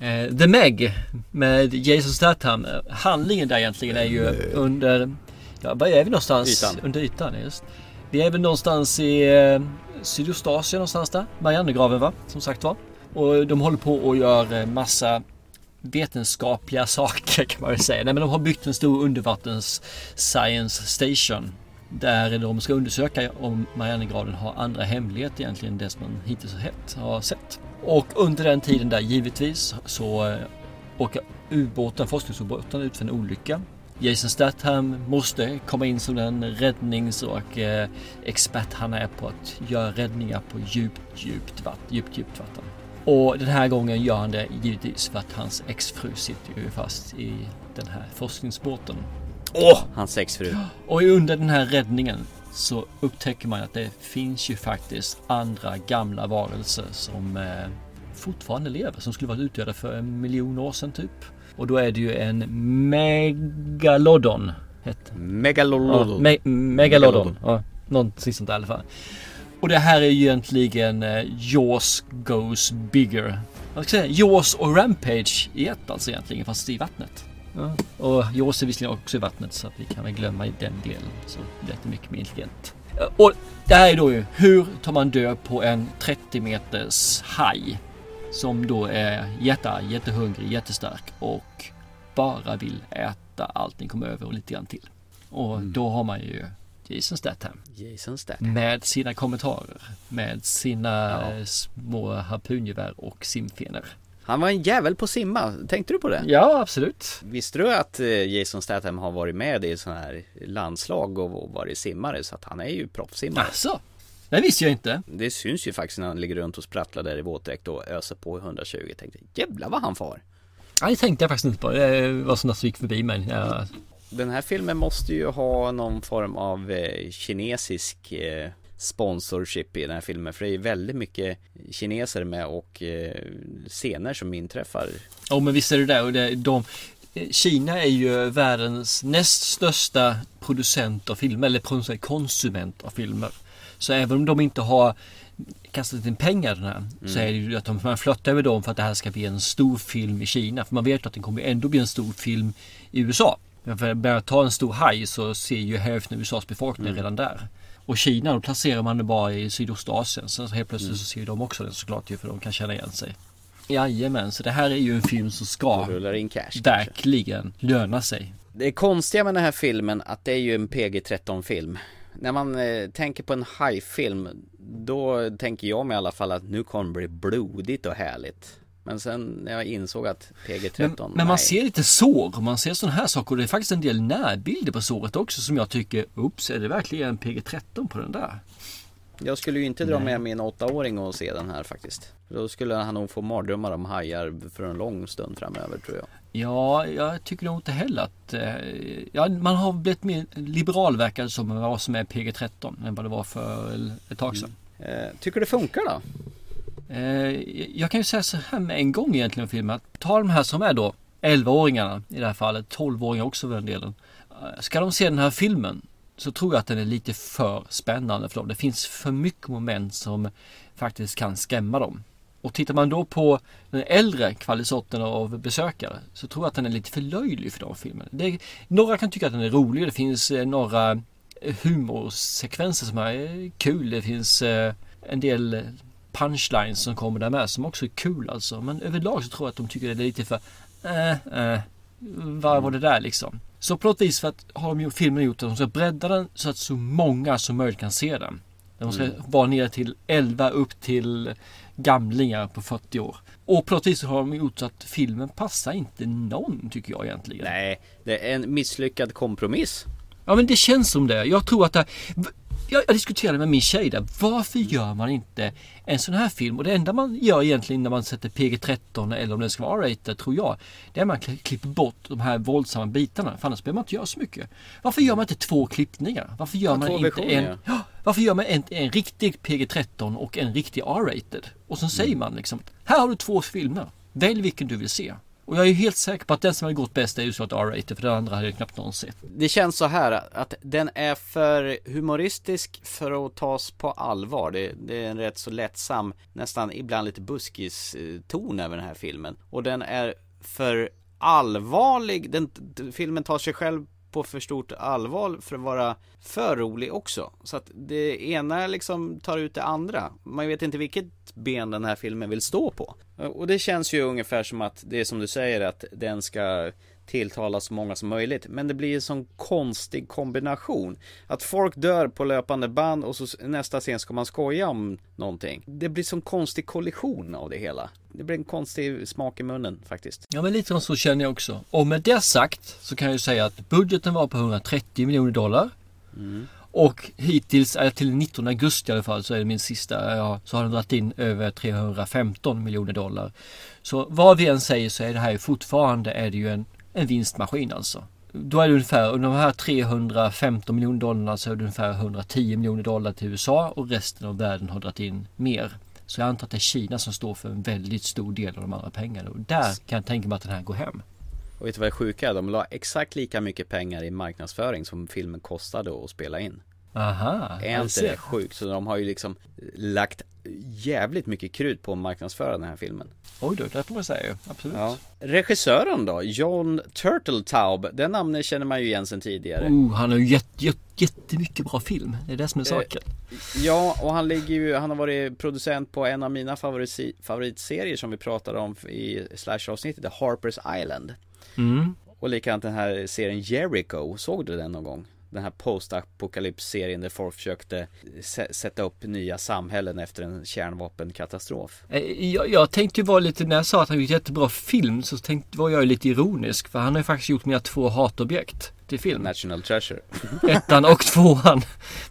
Eh, The Meg med Jason Statham. Handlingen där egentligen är ju under, ja vad är vi någonstans? Ytan. Under ytan, just. Vi är väl någonstans i eh, Sydostasien någonstans där. Mariannegraven va? Som sagt var. Och de håller på och gör massa vetenskapliga saker kan man väl säga. Nej men de har byggt en stor undervattens science station. Där de ska undersöka om Marianergraden har andra hemligheter egentligen än det som man hittills har sett. Och under den tiden där givetvis så eh, åker ubåten, forskningsubåten ut för en olycka. Jason Statham måste komma in som den räddnings och eh, expert han är på att göra räddningar på djupt, djupt vatten. Djupt, djupt vatten. Och den här gången gör han det givetvis för att hans exfru sitter ju fast i den här forskningsbåten. Åh! Hans exfru. Och under den här räddningen så upptäcker man att det finns ju faktiskt andra gamla varelser som eh, fortfarande lever. Som skulle varit utdöda för en miljon år sedan typ. Och då är det ju en Megalodon. Heter. Megalodon. Ja, me megalodon. Ja, någonting sånt där i alla fall. Och det här är ju egentligen eh, Jaws goes bigger. Jag ska säga Jaws och Rampage i ett alltså egentligen fast i vattnet. Ja. Och Jaws är visserligen också i vattnet så att vi kan väl glömma i den delen. Så det är mycket mer intelligent. Ja, Och det här är då ju hur tar man död på en 30 meters haj? Som då är jätte, jättehungrig, jättestark och bara vill äta allt den kommer över och lite grann till. Och då har man ju Jason Statham. Jason Statham. Med sina kommentarer. Med sina eh, små harpungevär och simfenor. Han var en jävel på simma, tänkte du på det? Ja, absolut. Visste du att eh, Jason Statham har varit med i sådana här landslag och varit simmare så att han är ju proffssimmare. Alltså, det visste jag inte. Det syns ju faktiskt när han ligger runt och sprattlar där i våtdräkt och öser på 120. Jag tänkte jävlar vad han far. Ja, det tänkte jag faktiskt inte på. Det var sånt som gick förbi mig. Ja. Den här filmen måste ju ha någon form av eh, kinesisk eh, sponsorship i den här filmen. För det är ju väldigt mycket kineser med och eh, scener som inträffar. Ja, men visst är det där. Och det, de, Kina är ju världens näst största producent av filmer, eller konsument av filmer. Så även om de inte har kastat in pengar den här så är det ju att de, man flörtar över dem för att det här ska bli en stor film i Kina. För man vet att den kommer ändå bli en stor film i USA. Men för att börja ta en stor haj så ser ju hälften av USAs befolkning redan där. Och Kina då placerar man det bara i Sydostasien. Sen så helt plötsligt så ser de också den såklart ju för de kan känna igen sig. Jajamän, så det här är ju en film som ska Rullar in cash. kanske. verkligen löna sig. Det konstiga med den här filmen att det är ju en PG-13 film. När man eh, tänker på en hajfilm då tänker jag mig i alla fall att nu kommer det bli blodigt och härligt. Men sen när jag insåg att PG-13, Men, men man ser lite sår man ser sådana här saker och det är faktiskt en del närbilder på såret också som jag tycker, ups, är det verkligen en PG-13 på den där? Jag skulle ju inte dra med min åttaåring och se den här faktiskt. Då skulle han nog få mardrömmar om hajar för en lång stund framöver tror jag. Ja, jag tycker nog inte heller att... Eh, ja, man har blivit mer liberal verkar som vad som är PG-13 än vad det var för ett tag sedan. Eh, tycker det funkar då? Eh, jag kan ju säga så här med en gång egentligen om filmen. Att ta de här som är då 11-åringarna i det här fallet, 12-åringar också för den delen. Eh, ska de se den här filmen så tror jag att den är lite för spännande för dem. Det finns för mycket moment som faktiskt kan skrämma dem. Och tittar man då på den äldre kvaliteten av besökare så tror jag att den är lite för löjlig för de filmen. Det, några kan tycka att den är rolig. Det finns eh, några humorsekvenser som är kul. Det finns en del punchlines som kommer där med som också är kul alltså. Men överlag så tror jag att de tycker det är lite för eh, eh, vad var det där liksom? Så på något vis för att har de gjort filmen gjort att de ska bredda den så att så många som möjligt kan se den. De ska Mm. vara nere till 11 upp till gamlingar på 40 år. Och på något vis har de gjort så att filmen passar inte någon tycker jag egentligen. Nej, det är en misslyckad kompromiss. Ja men det känns som det. Jag tror att det, jag, jag diskuterade med min tjej där. Varför gör man inte en sån här film? Och det enda man gör egentligen när man sätter PG-13 eller om den ska vara rated tror jag. Det är att man kli- klipper bort de här våldsamma bitarna. För annars behöver man inte göra så mycket. Varför gör man inte två klippningar? Varför gör Ja, man inte versioner, en... Varför gör man en, en riktig PG-13 och en riktig R-rated? Och så säger man liksom. Här har du två filmer. Välj vilken du vill se. Och jag är ju helt säker på att den som hade gått bäst är ju såklart R-rated för den andra hade jag knappt någon sett. Det känns så här att den är för humoristisk för att tas på allvar. Det, det är en rätt så lättsam, nästan ibland lite buskis-ton eh, över den här filmen. Och den är för allvarlig. Den, filmen tar sig själv på för stort allvar för att vara för rolig också. Så att det ena liksom tar ut det andra. Man vet inte vilket ben den här filmen vill stå på. Och det känns ju ungefär som att det är som du säger att den ska tilltala så många som möjligt. Men det blir en sån konstig kombination. Att folk dör på löpande band och så nästa scen ska man skoja om någonting. Det blir sån konstig kollision av det hela. Det blir en konstig smak i munnen faktiskt. Ja men lite så känner jag också. Och med det sagt så kan jag ju säga att budgeten var på 130 miljoner dollar. Mm. Och hittills, eller till 19 augusti i alla fall, så är det min sista, ja, så har den dragit in över 315 miljoner dollar. Så vad vi än säger så är det här ju fortfarande är det ju en, en vinstmaskin alltså. Då är det ungefär, under de här 315 miljoner dollarna så är det ungefär 110 miljoner dollar till USA och resten av världen har dragit in mer. Så jag antar att det är Kina som står för en väldigt stor del av de andra pengarna och där kan jag tänka mig att den här går hem. Och vet du vad det sjuka är? De la exakt lika mycket pengar i marknadsföring som filmen kostade att spela in. Aha, Är inte det sjukt? Så de har ju liksom lagt jävligt mycket krut på att marknadsföra den här filmen. Oj då, det får man säga absolut. Ja. Regissören då? John Turteltaub. Den namnet känner man ju igen sedan tidigare. Oh, han har ju jätte, jätte, jättemycket bra film. Det är det som är saken. Ja, och han ligger ju, han har varit producent på en av mina favorit, favoritserier som vi pratade om i Slash-avsnittet, Harper's Island. Mm. Och likadant den här serien Jericho, såg du den någon gång? Den här postapokalyps-serien där folk försökte eh, sätta upp nya samhällen efter en kärnvapenkatastrof. Eh, jag, jag tänkte ju vara lite, när jag sa att han gjort jättebra film så tänkte, var jag lite ironisk för han har ju faktiskt gjort mina två hatobjekt till film. National Treasure. Ettan och tvåan.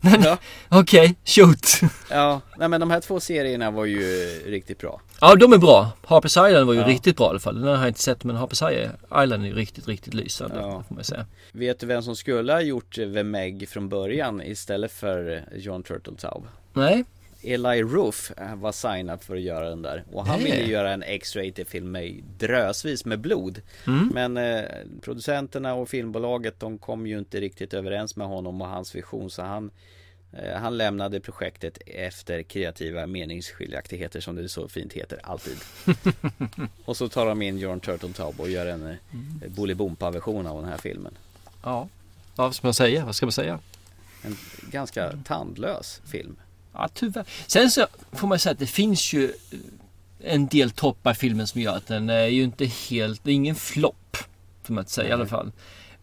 Men Ja. okej, okay, shoot. Ja, nej men de här två serierna var ju riktigt bra. Ja, de är bra. Harper's Island var ju Ja. riktigt bra i alla fall. Den har jag inte sett men Harper's Island är ju riktigt, riktigt lysande. Ja. Får man säga. Vet du vem som skulle ha gjort The Meg från början istället för John Turteltaub? Nej. Eli Roof var signad för att göra den där och han ville göra en X-rated film med drösvis med blod Mm. Men eh, producenterna och filmbolaget de kom ju inte riktigt överens med honom och hans vision så han eh, Han lämnade projektet efter kreativa meningsskiljaktigheter som det så fint heter alltid Och så tar de in John Turteltaub och gör en eh, Bolibompa-version av den här filmen Ja. Vad ska man säga? Vad ska man säga? En ganska tandlös film Ja, tyvärr. Sen så får man säga att det finns ju en del toppar i filmen som gör att den är ju inte helt, det är ingen flopp. Får man inte säga i alla fall.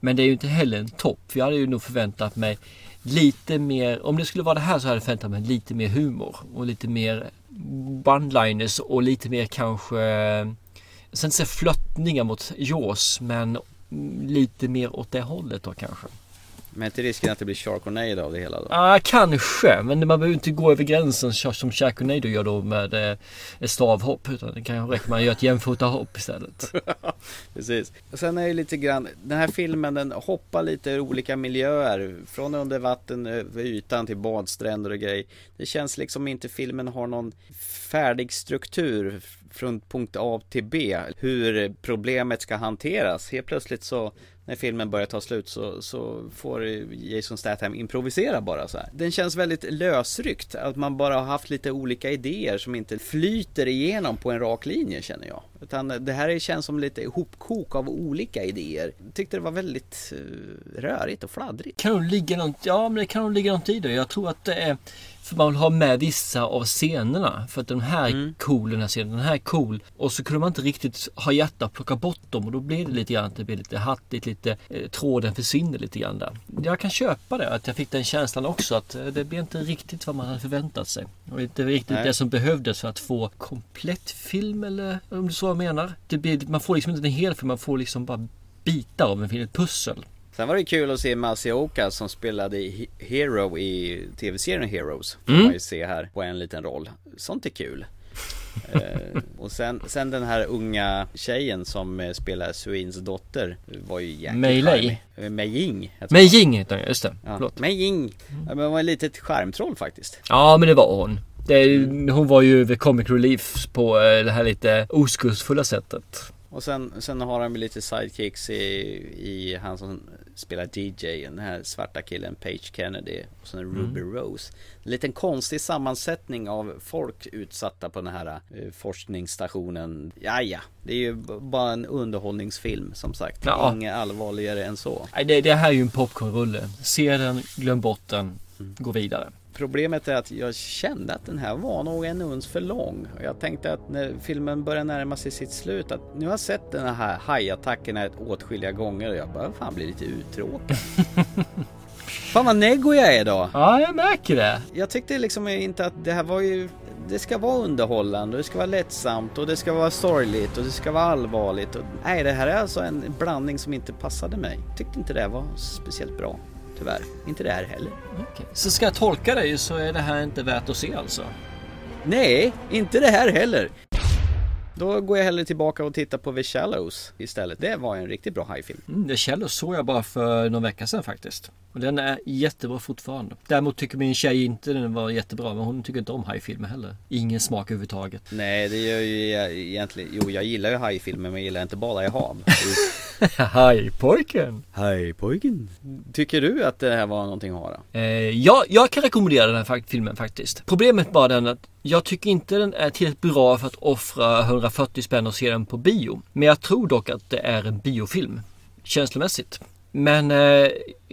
Men det är ju inte heller en topp. För jag hade ju nog förväntat mig lite mer, om det skulle vara det här så hade jag förväntat mig lite mer humor. Och lite mer one-liners och lite mer kanske, inte säga flöttningar mot Jaws men lite mer åt det hållet då kanske. Men inte risken att det blir Sharknado av det hela då? Ja, kanske. Men man behöver inte gå över gränsen som Sharknado gör då med eh, stavhopp. Utan det kan räcka med att göra ett jämfotahopp istället. Precis. Och sen är det lite grann, den här filmen den hoppar lite i olika miljöer. Från under vatten över ytan till badstränder och grejer. Det känns liksom inte filmen har någon färdig struktur från punkt A till B. Hur problemet ska hanteras. Helt plötsligt så när filmen börjar ta slut så, så får Jason Statham improvisera bara så här. Den känns väldigt lösryckt. Att man bara har haft lite olika idéer som inte flyter igenom på en rak linje känner jag. Utan det här känns som lite hopkok av olika idéer. Jag tyckte det var väldigt eh, rörigt och fladdrigt. Kan nog ligga något, ja men det kan nog ligga något i det. Jag tror att det är för man vill ha med vissa av scenerna. För att den här är cool, den här scenen, den här är cool. Och så kunde man inte riktigt ha hjärta att plocka bort dem. Och då blir det lite grann att det blir lite hattigt, lite eh, tråden försvinner lite grann där. Jag kan köpa det, att jag fick den känslan också att eh, det blir inte riktigt vad man hade förväntat sig. Och inte riktigt Nej. det som behövdes för att få komplett film eller om du så jag menar. Det blir, man får liksom inte en hel film, man får liksom bara bitar av en film, ett pussel. Sen var det kul att se Masioka som spelade Hero i tv-serien Heroes. Får Mm. man ju se här på en liten roll. Sånt är kul. eh, och sen, sen den här unga tjejen som eh, spelar Suins dotter var ju jäkligt Mei Lei. charmig. Eh, Mei Ying heter hon. Just det. Ja, Förlåt. Mei Ying. Ja, men hon var ett litet skärmtroll faktiskt. Ja men det var hon. Det, hon var ju the comic relief på eh, det här lite oskuldsfulla sättet. och sen, sen har de lite sidekicks i, i han som spelar DJ, den här svarta killen Page Kennedy och sen Mm. Ruby Rose. En liten konstig sammansättning av folk utsatta på den här eh, forskningsstationen. Ja, ja, det är ju bara en underhållningsfilm som sagt. Ja. Inget allvarligare än så. Nej, det, det här är ju en popcornrulle. Se den, glöm bort den, gå vidare. Problemet är att jag kände att den här var nog en uns för lång. Och jag tänkte att när filmen börjar närma sig sitt slut att nu har jag sett den här hajattackerna åtskilliga gånger och jag börjar fan bli lite uttråkad. fan vad neggo jag är idag. Ja, jag märker det. Jag tyckte liksom inte att det här var ju det ska vara underhållande, det ska vara lättsamt och det ska vara sorgligt och det ska vara allvarligt. Och, nej, det här är alltså en blandning som inte passade mig. Tyckte inte det var speciellt bra. Tyvärr. Inte det här heller. Okej. Så ska jag tolka dig så är det här inte värt att se alltså? Nej, inte det här heller. Då går jag hellre tillbaka och tittar på The Shallows istället. Det var en riktigt bra hajfilm. Mm, det Kjell såg jag bara för någon vecka sedan faktiskt. Och den är jättebra fortfarande. Däremot tycker min tjej inte den var jättebra. Men hon tycker inte om hajfilmer heller. Ingen smak överhuvudtaget. Nej, det gör ju jag egentligen. Jo, jag gillar ju hajfilmer men jag gillar inte bada i hav. Hajpojken! Hajpojken! Tycker du att det här var någonting att ha då? Eh, ja, jag kan rekommendera den här filmen faktiskt. Problemet bara den att jag tycker inte den är tillräckligt bra för att offra 140 spänn och se den på bio. Men jag tror dock att det är en biofilm. Känslomässigt. Men eh,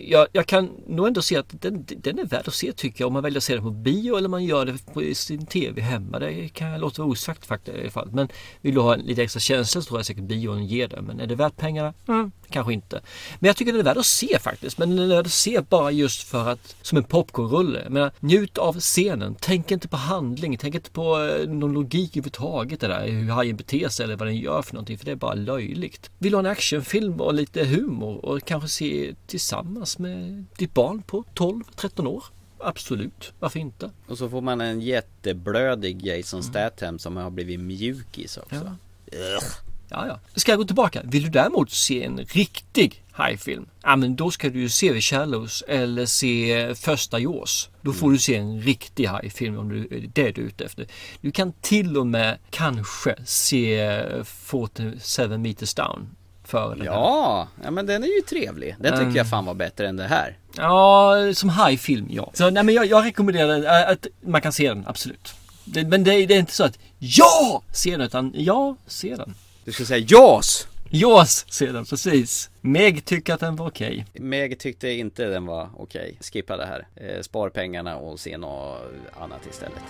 jag, jag kan nog ändå se att den, den är värd att se tycker jag. Om man väljer att se den på bio eller man gör det på sin TV hemma. Det kan jag låta vara osagt faktiskt i alla fall. Men vill du ha en lite extra känsla så tror jag säkert bion ger det. Men är det värt pengarna? Mm, kanske inte. Men jag tycker den är värd att se faktiskt. Men den är värd att se bara just för att som en popcornrulle. Jag menar, njut av scenen. Tänk inte på handling. Tänk inte på eh, någon logik överhuvudtaget. Det där, hur hajen beter sig eller vad den gör för någonting. För det är bara löjligt. Vill du ha en actionfilm och lite humor och kanske se tillsammans med ditt barn på 12-13 år? Absolut, varför inte? Och så får man en jätteblödig Jason Statham som har blivit mjukis också. Ugh. Ja, ja. Ska jag gå tillbaka? Vill du däremot se en riktig hajfilm? Ja, men då ska du ju se The Shallows eller se Första Jaws. Då får du se en riktig hajfilm om du är det du är ute efter. Du kan till och med kanske se 47 meters down före den här. Ja, ja men den är ju trevlig. Den tycker Mm. jag fan var bättre än det här. Ja, som hajfilm, ja. Så nej, men jag, jag rekommenderar äh, att man kan se den, absolut. Det, men det, det är inte så att ja, se den, utan ja, se den. Du ska säga JAS! JAS, se den, precis. Meg tycker att den var okej. Meg tyckte inte den var okej. Skippa det här. Eh, spar pengarna och se något annat istället.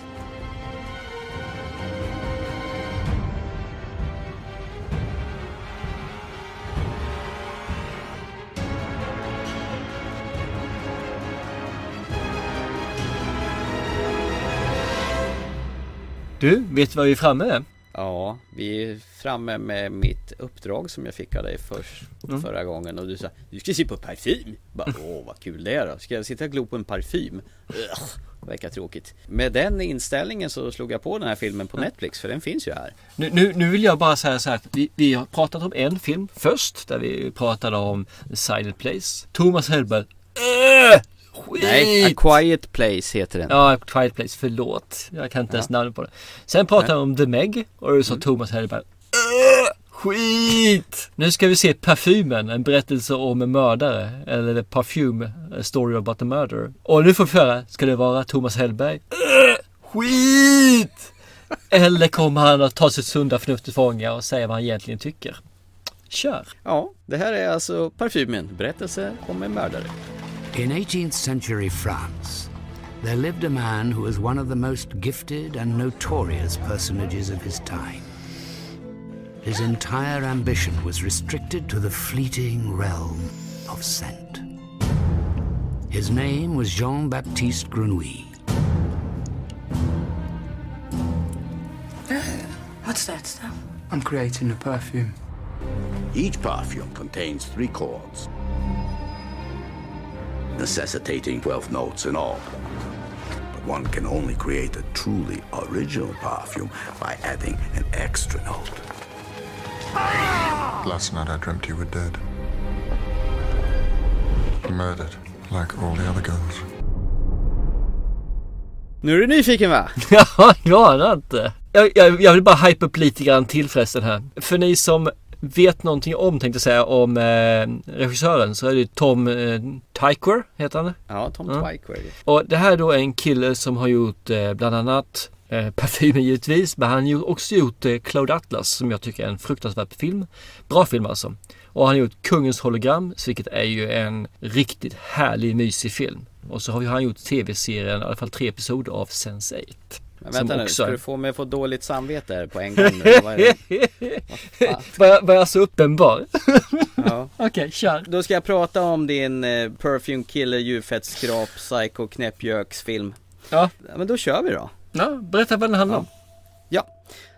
Du, vet du vad vi är framme med? Ja, vi är framme med mitt uppdrag som jag fick av dig först, Mm. förra gången och du sa Du ska se på parfym! Bara, Åh vad kul det är då! Ska jag sitta och glo på en parfym? Ugh, verkar tråkigt Med den inställningen så slog jag på den här filmen på Netflix för den finns ju här Nu, nu, nu vill jag bara säga så här att vi, vi har pratat om en film först där vi pratade om The Silent Place. Thomas Hellberg. Äh, skit! Nej, A Quiet Place heter den Ja, Quiet Place, förlåt. Jag kan inte ens namnet på det. Sen pratade vi om The Meg och du sa Mm. Thomas Hellberg. Äh, skit! Nu ska vi se Parfymen, en berättelse om en mördare. Eller Parfume, a story about a murder. Och nu får vi höra, ska det vara Thomas Hellberg? Äh, skit! Eller kommer han att ta sitt sunda förnuft till fånga och säga vad han egentligen tycker? Kör! Ja, det här är alltså Parfymen, berättelse om en mördare In 18th century France, there lived a man who was one of the most gifted and notorious personages of his time. His entire ambition was restricted to the fleeting realm of scent. His name was Jean Baptiste Grenouille. Eh, what's that stuff? I'm creating a perfume. Each perfume contains three chords, necessitating 12 notes in all. But one can only create a truly original perfume by adding an extra note. Last night I dreamt you were dead. Murdered, like all the other girls. Nu är du nyfiken va? Ja, jag anar inte. Jag, jag, jag vill bara hypa upp lite grann till förresten här. För ni som vet någonting om, tänkte säga, om eh, regissören så är det Tom eh, Tykwer, heter han Ja, Tom Ja. Tykwer. Och det här är då en kille som har gjort eh, bland annat eh, Parfymen givetvis, men han har också gjort eh, Cloud Atlas som jag tycker är en fruktansvärd film. Bra film alltså. Och han har gjort Kungens hologram, vilket är ju en riktigt härlig, mysig film. Och så har han gjort tv-serien, i alla fall tre episoder av Sense8. Men vänta nu, också ska du få mig att få dåligt samvete här på en gång nu? Vad är det? Var jag, så uppenbar? Ja. Okej, kör. Då ska jag prata om din eh, Perfume Killer, djurfettskrap, psycho, knäppjöksfilm. Ja. Men då kör vi då. Ja, berätta vad den handlar om. Ja.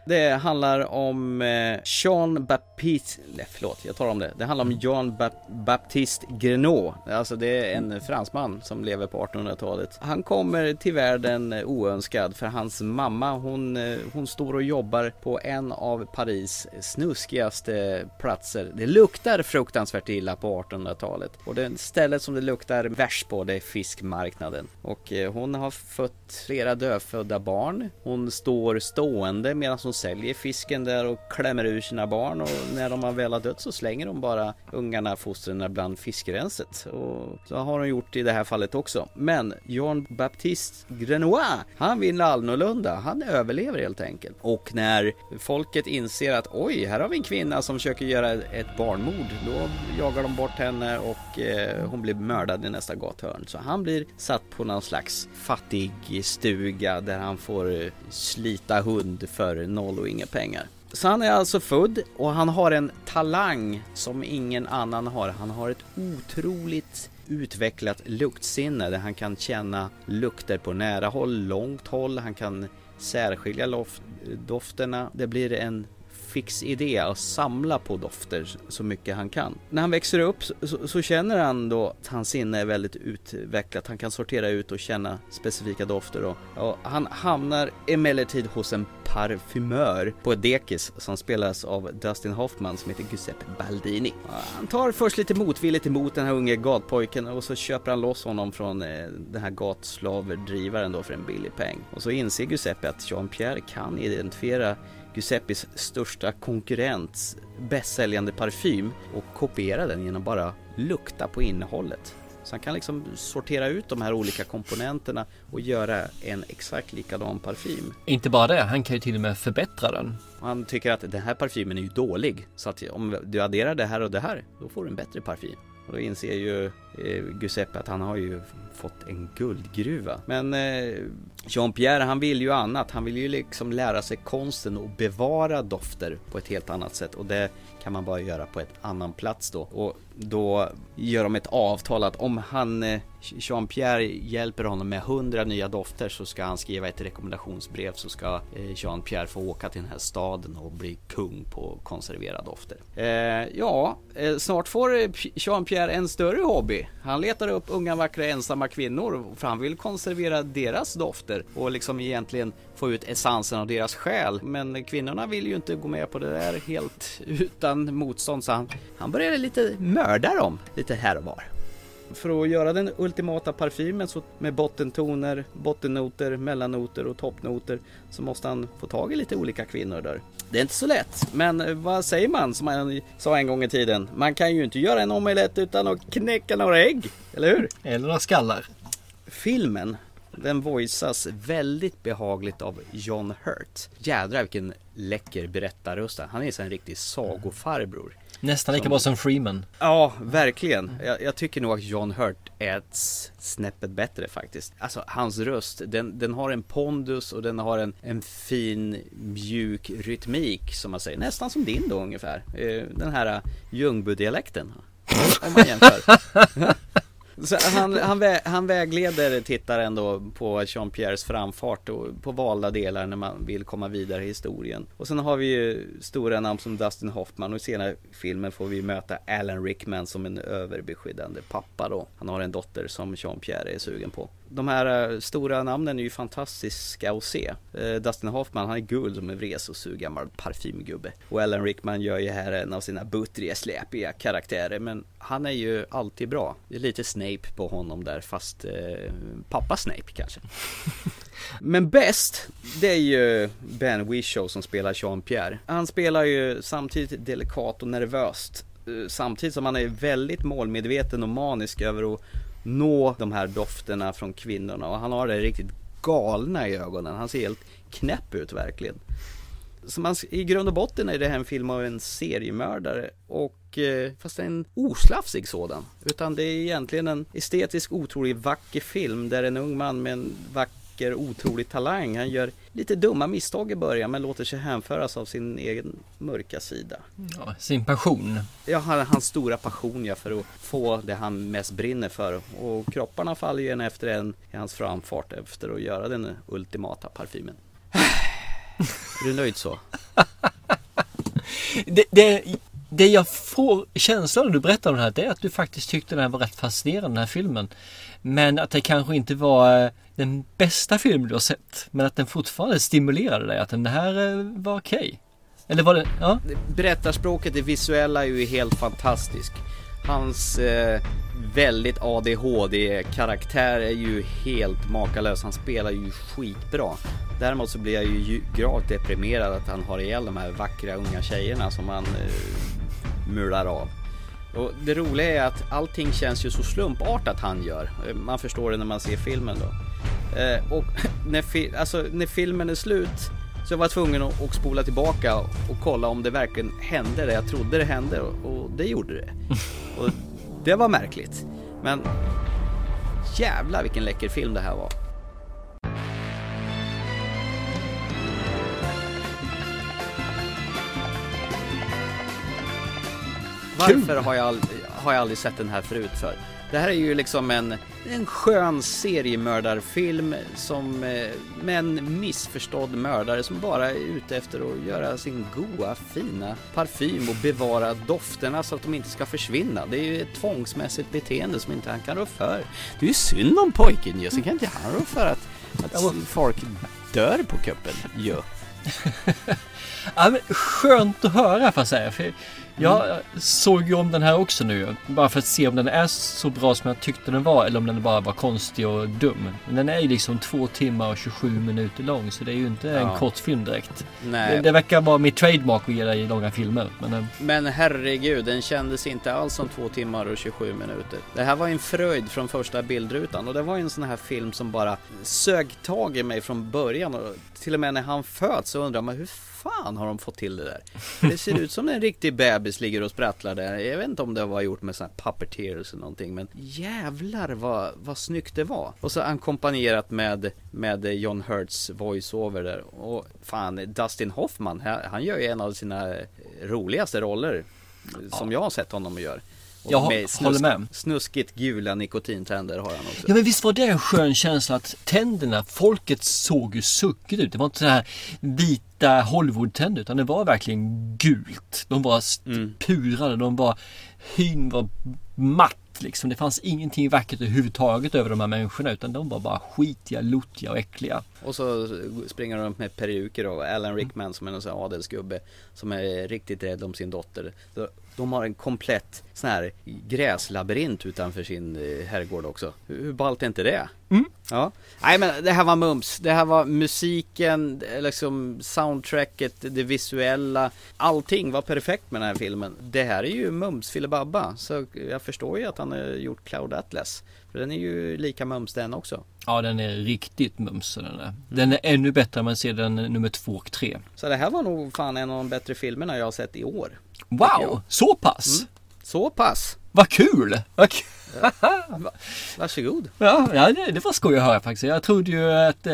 Det handlar om eh, Jean Baptiste, nej förlåt jag tar om det. Det handlar om Jean Baptiste Grenot. Alltså det är en fransman som lever på 1800-talet. Han kommer till världen eh, oönskad för hans mamma hon, eh, hon står och jobbar på en av Paris snuskigaste platser. Det luktar fruktansvärt illa på 1800-talet. Och det stället som det luktar värst på det är fiskmarknaden. Och hon har fött flera dödfödda barn. Hon står stående medan hon säljer fisken där och klämmer ur sina barn och när de har väl har dött så slänger de bara ungarna, fostren bland fiskrenset. Och så har hon gjort i det här fallet också. Men Jean Baptiste Grenois, han vill annorlunda. Han överlever helt enkelt. Och när folket inser att oj, här har vi en kvinna som försöker göra ett barnmord. Då jagar de bort henne och eh, hon blir mördad i nästa gathörn. Så han blir satt på någon slags fattig stuga där han får eh, slita hund för noll och inga pengar. Så han är alltså född och han har en talang som ingen annan har. Han har ett otroligt utvecklat luktsinne där han kan känna lukter på nära håll, långt håll. Han kan särskilja loft, dofterna. Det blir en fix idé att samla på dofter så mycket han kan. När han växer upp så, så, känner han då att hans sinne är väldigt utvecklat. Han kan sortera ut och känna specifika dofter. Och, och han hamnar emellertid hos en parfymör på ett dekis som spelas av Dustin Hoffman som heter Giuseppe Baldini. Han tar först lite motvilligt emot den här unge gatpojken och så köper han loss honom från eh, den här gatslaverdrivaren då för en billig peng. Och så inser Giuseppe att Jean-Pierre kan identifiera Giuseppes största konkurrents bästsäljande parfym och kopiera den genom bara lukta på innehållet. Så han kan liksom sortera ut de här olika komponenterna och göra en exakt likadan parfym. Inte bara det, han kan ju till och med förbättra den. Han tycker att den här parfymen är ju dålig. Så att om du adderar det här och det här, då får du en bättre parfym. Och då inser ju eh, Giuseppe att han har ju fått en guldgruva. Men eh, Jean-Pierre han vill ju annat. Han vill ju liksom lära sig konsten och bevara dofter på ett helt annat sätt. Och det kan man bara göra på ett annan plats då. Och då gör de ett avtal att om han eh, Jean-Pierre hjälper honom med 100 nya dofter så ska han skriva ett rekommendationsbrev så ska eh, Jean-Pierre få åka till den här staden och bli kung på konserverade dofter. Eh, ja, eh, snart får Jean-Pierre en större hobby. Han letar upp unga vackra ensamma kvinnor för han vill konservera deras dofter och liksom egentligen få ut essensen av deras själ. Men kvinnorna vill ju inte gå med på det där helt utan motstånd så han, han började lite mörda dem lite här och var. För att göra den ultimata parfymen så med bottentoner, bottennoter, mellannoter och toppnoter så måste han få tag i lite olika kvinnor där. Det är inte så lätt, men vad säger man som man sa en gång i tiden? Man kan ju inte göra en omelett utan att knäcka några ägg, eller hur? Eller några skallar. Filmen den voiceas väldigt behagligt av John Hurt. Jädrar vilken läcker berättarröst han är. Han är en riktig sagofarbror. Nästan lika bra som Freeman. Ja, verkligen. Jag, jag, tycker nog att John Hurt är ett snäppet bättre faktiskt. Alltså hans röst, den, den har en pondus och den har en, en fin mjuk rytmik som man säger. Nästan som din då ungefär. Eh, Den här Ljungby-dialekten. Om man jämför. Så han, han, vä han vägleder tittaren då på Jean-Pierres framfart och på valda delar när man vill komma vidare i historien. Och sen har vi ju stora namn som Dustin Hoffman och i senare filmen får vi möta Alan Rickman som en överbeskyddande pappa då. Han har en dotter som Jean-Pierre är sugen på de här eh, stora namnen är ju fantastiska att se. Eh, Dustin Hoffman, han är guld som en vresosur gammal parfymgubbe. Och Alan Rickman gör ju här en av sina buttriga, släpiga karaktärer. Men han är ju alltid bra. Det är lite Snape på honom där, fast eh, pappa Snape kanske. Men bäst, det är ju Ben Whishaw som spelar Jean-Pierre. Han spelar ju samtidigt delikat och nervöst. eh, Samtidigt som han är väldigt målmedveten och manisk över att nå de här dofterna från kvinnorna. Och han har det riktigt galna i ögonen. Han ser helt knäpp ut verkligen. Så man, I grund och botten är det här en film av en seriemördare och eh, fast en oslafsig sådan. Utan det är egentligen en estetisk otroligt vacker film där en ung man med en vacker otrolig talang, han gör lite dumma misstag i början men låter sig hänföras av sin egen mörka sida. Ja, sin passion. Ja, han- hans stora passion ja, för att få det han mest brinner för. Och kropparna faller ju en efter en i hans framfart efter att göra den ultimata parfymen. Är du nöjd så? Det, det, det jag får känslan när du berättar om det här det är att du faktiskt tyckte den här var rätt fascinerande den här filmen. Men att det kanske inte var eh, den bästa film du har sett. Men att den fortfarande stimulerade dig. Att den här eh, var okej. Eller var det, ja? Berättarspråket, det visuella är ju helt fantastisk. Hans eh, väldigt ADHD-karaktär är ju helt makalös. Han spelar ju skitbra. Däremot så blir jag ju ju gravt deprimerad att han har ihjäl de här vackra unga tjejerna som han eh, mular av. Och det roliga är att allting känns ju så slumpartat han gör. Man förstår det när man ser filmen då. Eh, och när, fi- alltså, när filmen är slut så jag var tvungen att, att spola tillbaka och kolla om det verkligen hände det jag trodde det hände och, och det gjorde det. Och det var märkligt. Men jävla vilken läcker film det här var. Varför har jag, aldrig, har jag aldrig sett den här förut för? Det här är ju liksom en, en skön seriemördarfilm som, eh, med en missförstådd mördare som bara är ute efter att göra sin goa, fina parfym och bevara dofterna så att de inte ska försvinna. Det är ju ett tvångsmässigt beteende som inte han kan rå för. Det är ju synd om pojken ju, så kan inte han rå för att, att folk dör på kuppen ju. Ja, men skönt att höra får jag säga. För jag Mm. såg ju om den här också nu. Bara för att se om den är så bra som jag tyckte den var. Eller om den bara var konstig och dum. Men den är ju liksom två timmar och 27 minuter lång. Så det är ju inte en Ja. kort film direkt. Nej. Det, det verkar vara mitt trademark att ge dig långa filmer. Men, eh, Men herregud, den kändes inte alls som två timmar och 27 minuter. Det här var en fröjd från första bildrutan och det var en sån här film som bara sög tag i mig från början och till och med när han föds så undrar man hur fan har de fått till det där? Det ser ut som en riktig bebis ligger och sprattlar där. Jag vet inte om det var gjort med sån här puppeteers eller någonting men jävlar vad, vad snyggt det var. Och så ackompanjerat med, med John Hurts voiceover där. Och fan, Dustin Hoffman, han, gör ju en av sina roligaste roller som jag har sett honom göra. Jag med håller med. Snuskigt gula nikotintänder har han också. Ja men visst var det en skön känsla att tänderna, folket såg ju suckigt ut. Det var inte så här vita Hollywood-tänder utan det var verkligen gult. De var Mm. purade, de var, hyn var matt liksom. Det fanns ingenting vackert överhuvudtaget över de här människorna utan de var bara skitiga, lortiga och äckliga. Och så springer de runt med peruker och Alan Rickman som är en sån här adelsgubbe som är riktigt rädd om sin dotter. Så De har en komplett sån här gräslabyrint utanför sin eh, herrgård också. Hur hur ballt är inte det? Mm. Ja. Nej men det här var mums. Det här var musiken, liksom soundtracket, det visuella. Allting var perfekt med den här filmen. Det här är ju mums filibabba. Så jag förstår ju att han har gjort Cloud Atlas. För den är ju lika mums den också. Ja den är riktigt mums den är. Den är ännu bättre om man ser den nummer två och tre. Så det här var nog fan en av de bättre filmerna jag har sett i år. Wow! Så pass? Mm. Så pass! Vad kul! Vad kul. Va- Varsågod! Ja, ja det, det var skoj att höra faktiskt. Jag trodde ju att... Eh,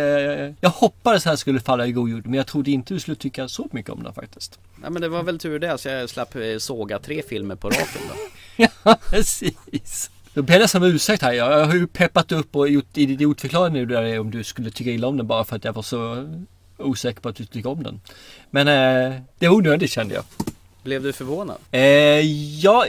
jag hoppades att här skulle falla i god jord. Men jag trodde inte du skulle tycka så mycket om den faktiskt. Ja men det var väl tur det så jag slapp eh, såga tre filmer på raken då. Ja, precis. Då ber jag nästan om ursäkt här. Jag har ju peppat upp och gjort idiotförklaring nu där om du skulle tycka illa om den bara för att jag var så osäker på att du tycker om den. Men eh, det är onödigt kände jag. Blev du förvånad? Eh, ja,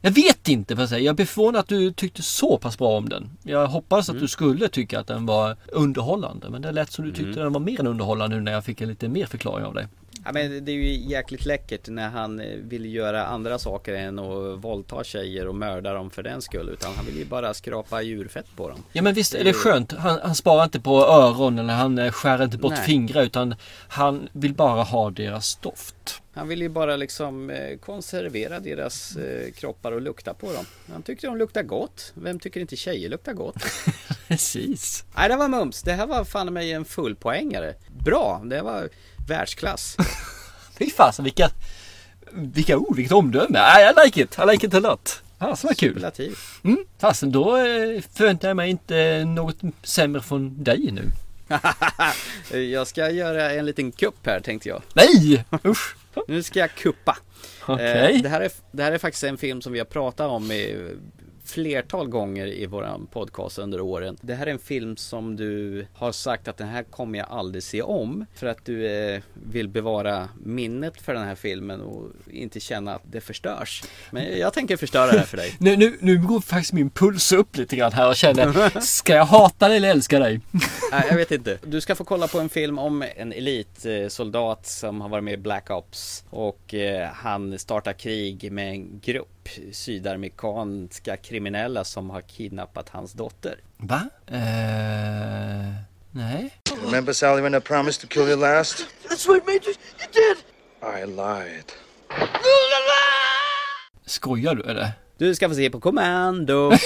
jag vet inte vad jag säger. Jag blev förvånad att du tyckte så pass bra om den. Jag hoppas att du skulle tycka att den var underhållande. Men det lät som du tyckte Mm. den var mer än underhållande nu när jag fick en lite mer förklaring av dig. Ja, men det är ju jäkligt läckert när han eh, vill göra andra saker än att våldta tjejer och mörda dem för den skull. Utan han vill ju bara skrapa djurfett på dem. Ja men visst är det skönt. Han, han sparar inte på öron eller han eh, skär inte bort Nej. fingrar utan han vill bara ha deras doft. Han vill ju bara liksom eh, konservera deras kroppar och lukta på dem. Han tyckte de luktar gott. Vem tycker inte tjejer luktar gott? Precis. Nej, det var mums. Det här var fan mig en fullpoängare. Bra, det var världsklass. Fy fasen vilka, vilka ord, vilket omdöme. I, like it, I like it a lot. Fasen vad kul. Mm, fasen då eh, förväntar jag mig inte något sämre från dig nu. jag ska göra en liten kupp här tänkte jag. Nej! Usch! Nu ska jag kuppa. Okej. Eh, Det, här är, det här är faktiskt en film som vi har pratat om i flertal gånger i våran podcast under åren. Det här är en film som du har sagt att den här kommer jag aldrig se om. För att du eh, vill bevara minnet för den här filmen och inte känna att det förstörs. Men jag tänker förstöra det här för dig. Nu, nu, nu går faktiskt min puls upp lite grann här och känner Ska jag hata dig eller älska dig? Nej, jag vet inte. Du ska få kolla på en film om en elitsoldat som har varit med i Black Ops och eh, han startar krig med en grupp sydamerikanska kriminella som har kidnappat hans dotter. Va? Eh, nej. Remember, Sally, when I promised to kill you last? That's right, Major. You did. I lied. Skojar du eller? Du ska få se på Commando. Från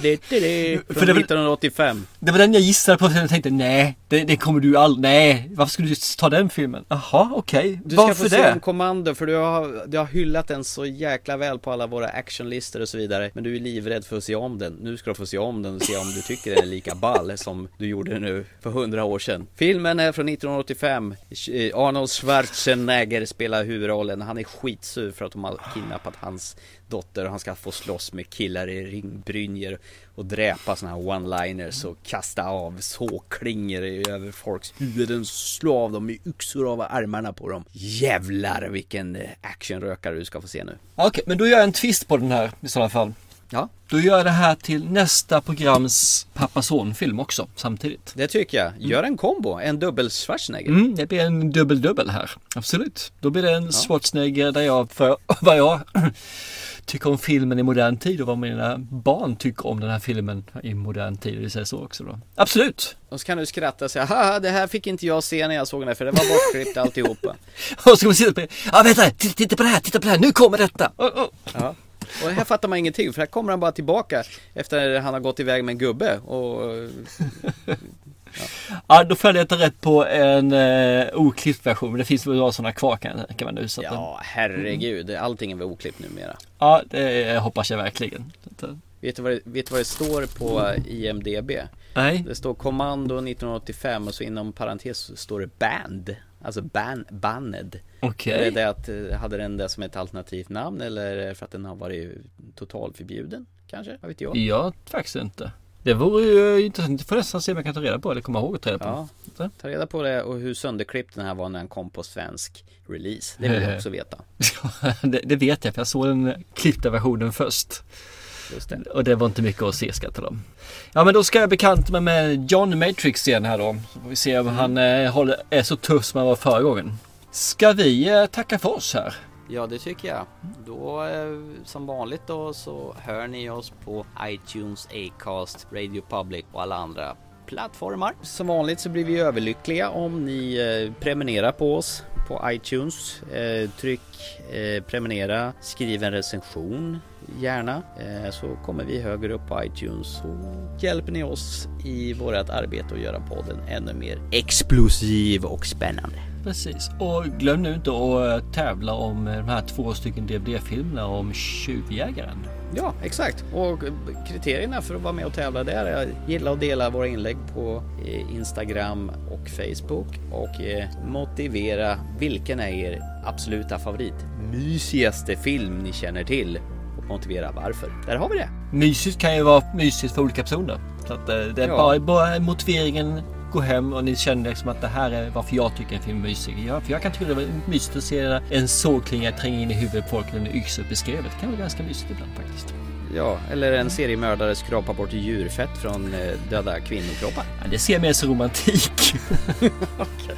För det var- 1985 Det var den jag gissade på, jag tänkte nej, det, det kommer du aldrig, nej, varför skulle du ta den filmen? Jaha, okej, Du ska varför få se det? om Commando för du har, du har hyllat den så jäkla väl på alla våra actionlistor och så vidare Men du är livrädd för att se om den. Nu ska du få se om den och se om du tycker den är lika ball som du gjorde nu för hundra år sedan. Filmen är från 1985 Eh, Arnold Schwarzenegger spelar huvudrollen. Han är skitsur för att de har kidnappat hans dotter och han ska få slåss med killar i ringbrynjor och dräpa såna här one-liners och kasta av sågklingor över folks huvuden, slå av dem i yxor av armarna på dem. Jävlar vilken eh, actionrökare du ska få se nu. Okej, men då gör jag en twist på den här i sådana fall. Ja. Då gör jag det här till nästa programs pappa son-film också samtidigt. Det tycker jag. Gör en kombo, en dubbel Schwarzenegger. Mm, det blir en dubbel-dubbel här. Absolut. Då blir det en Schwarzenegger där jag, för vad jag tycker om filmen i modern tid och vad mina barn tycker om den här filmen i modern tid. Det säger så också då. Absolut! Och så kan du skratta och säga haha det här fick inte jag se när jag såg den här för det var bortklippt alltihopa. Och så man sitta på Ja vänta, titta, titta på det här, titta på det här, nu kommer detta! Oh, oh. Ja. Och här fattar man ingenting för här kommer han bara tillbaka efter han har gått iväg med en gubbe och Ja, då får jag leta rätt på en eh, oklippt version. Men det finns väl några sådana kvar kan tänka mig nu. Så att, Ja herregud, allting är väl oklippt numera. ja, det hoppas jag verkligen. Eh, Vet du, vad det, vet du vad det står på IMDB? Nej. Det står Kommando 1985 och så inom parentes står det Band Alltså ban, Banned Okej. Är det att, eh, hade den det som ett alternativt namn eller för att den har varit totalförbjuden? Kanske? Vad vet jag? Jag faktiskt inte. Det vore ju intressant. Jag får nästan se om jag kan ta reda på eller komma ihåg att ta reda på. Ja, ta reda på det och hur sönderklippt den här var när den kom på svensk release Det vill jag också veta det, det vet jag för jag såg den klippta versionen först. Det. Och det var inte mycket att se ska jag. Ja men då ska jag bekanta mig med John Matrix igen här då. Så får vi se om han eh, håller, är så tuff som han var förra gången. Ska vi eh, tacka för oss här? Ja det tycker jag. Då eh, som vanligt då så hör ni oss på iTunes, Acast, Radio Public och alla andra plattformar. Som vanligt så blir vi överlyckliga om ni eh, prenumererar på oss på iTunes. Eh, tryck eh, prenumerera, skriv en recension gärna så kommer vi högre upp på iTunes så hjälper ni oss i vårt arbete att göra podden ännu mer explosiv och spännande. Precis. Och glöm nu inte att tävla om de här två stycken DVD-filmerna om Tjuvjägaren. Ja, exakt. Och kriterierna för att vara med och tävla det är att gilla och dela våra inlägg på eh, Instagram och Facebook och eh, motivera vilken är er absoluta favorit, mysigaste film ni känner till och motivera varför. Där har vi det. Mysigt kan ju vara mysigt för olika personer. Så att eh, det är Ja. bara, bara motiveringen gå hem och ni kände liksom att det här är varför jag tycker en film är mysig. Ja, för jag kan tycka det var mysigt att se en sågklinga tränga in i huvudet på folk när en yxa beskrev det. Det kan vara ganska mysigt ibland faktiskt. Ja, eller en seriemördare skrapar bort djurfett från eh, döda kvinnokroppar. Ja, det ser mer som romantik. okay.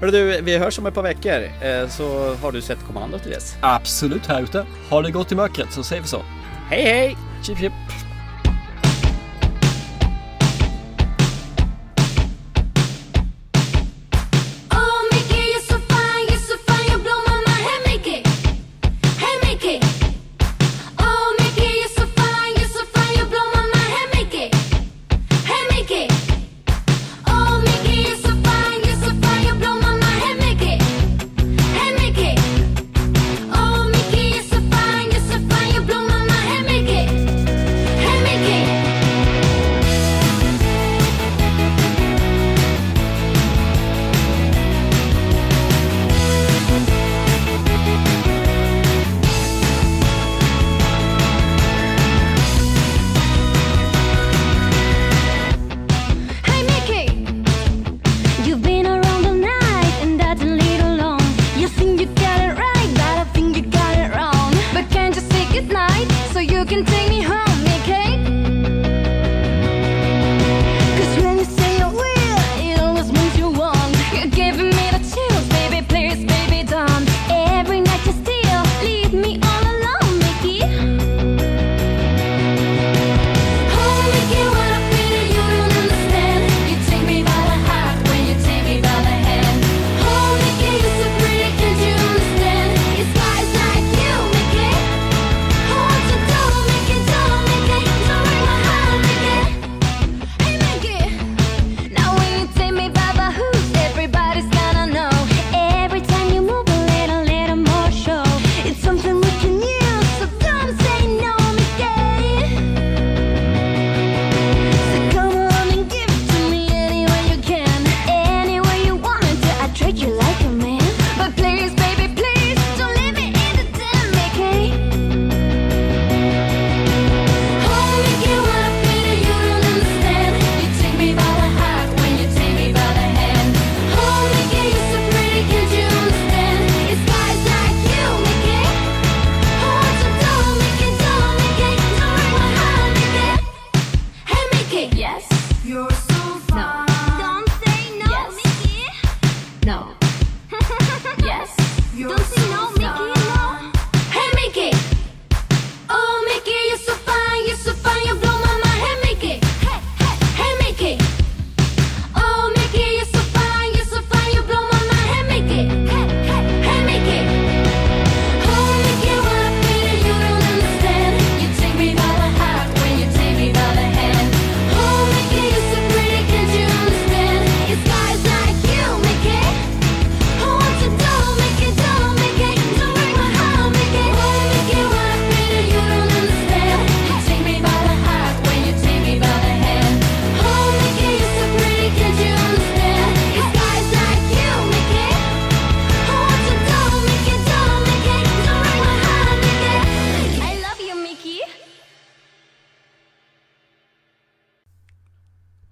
Hörru du, vi hörs om ett par veckor eh, så har du sett kommandot till dess. Absolut, här ute. Har det gott i mörkret så säger vi så. Hej hej! Chip chip!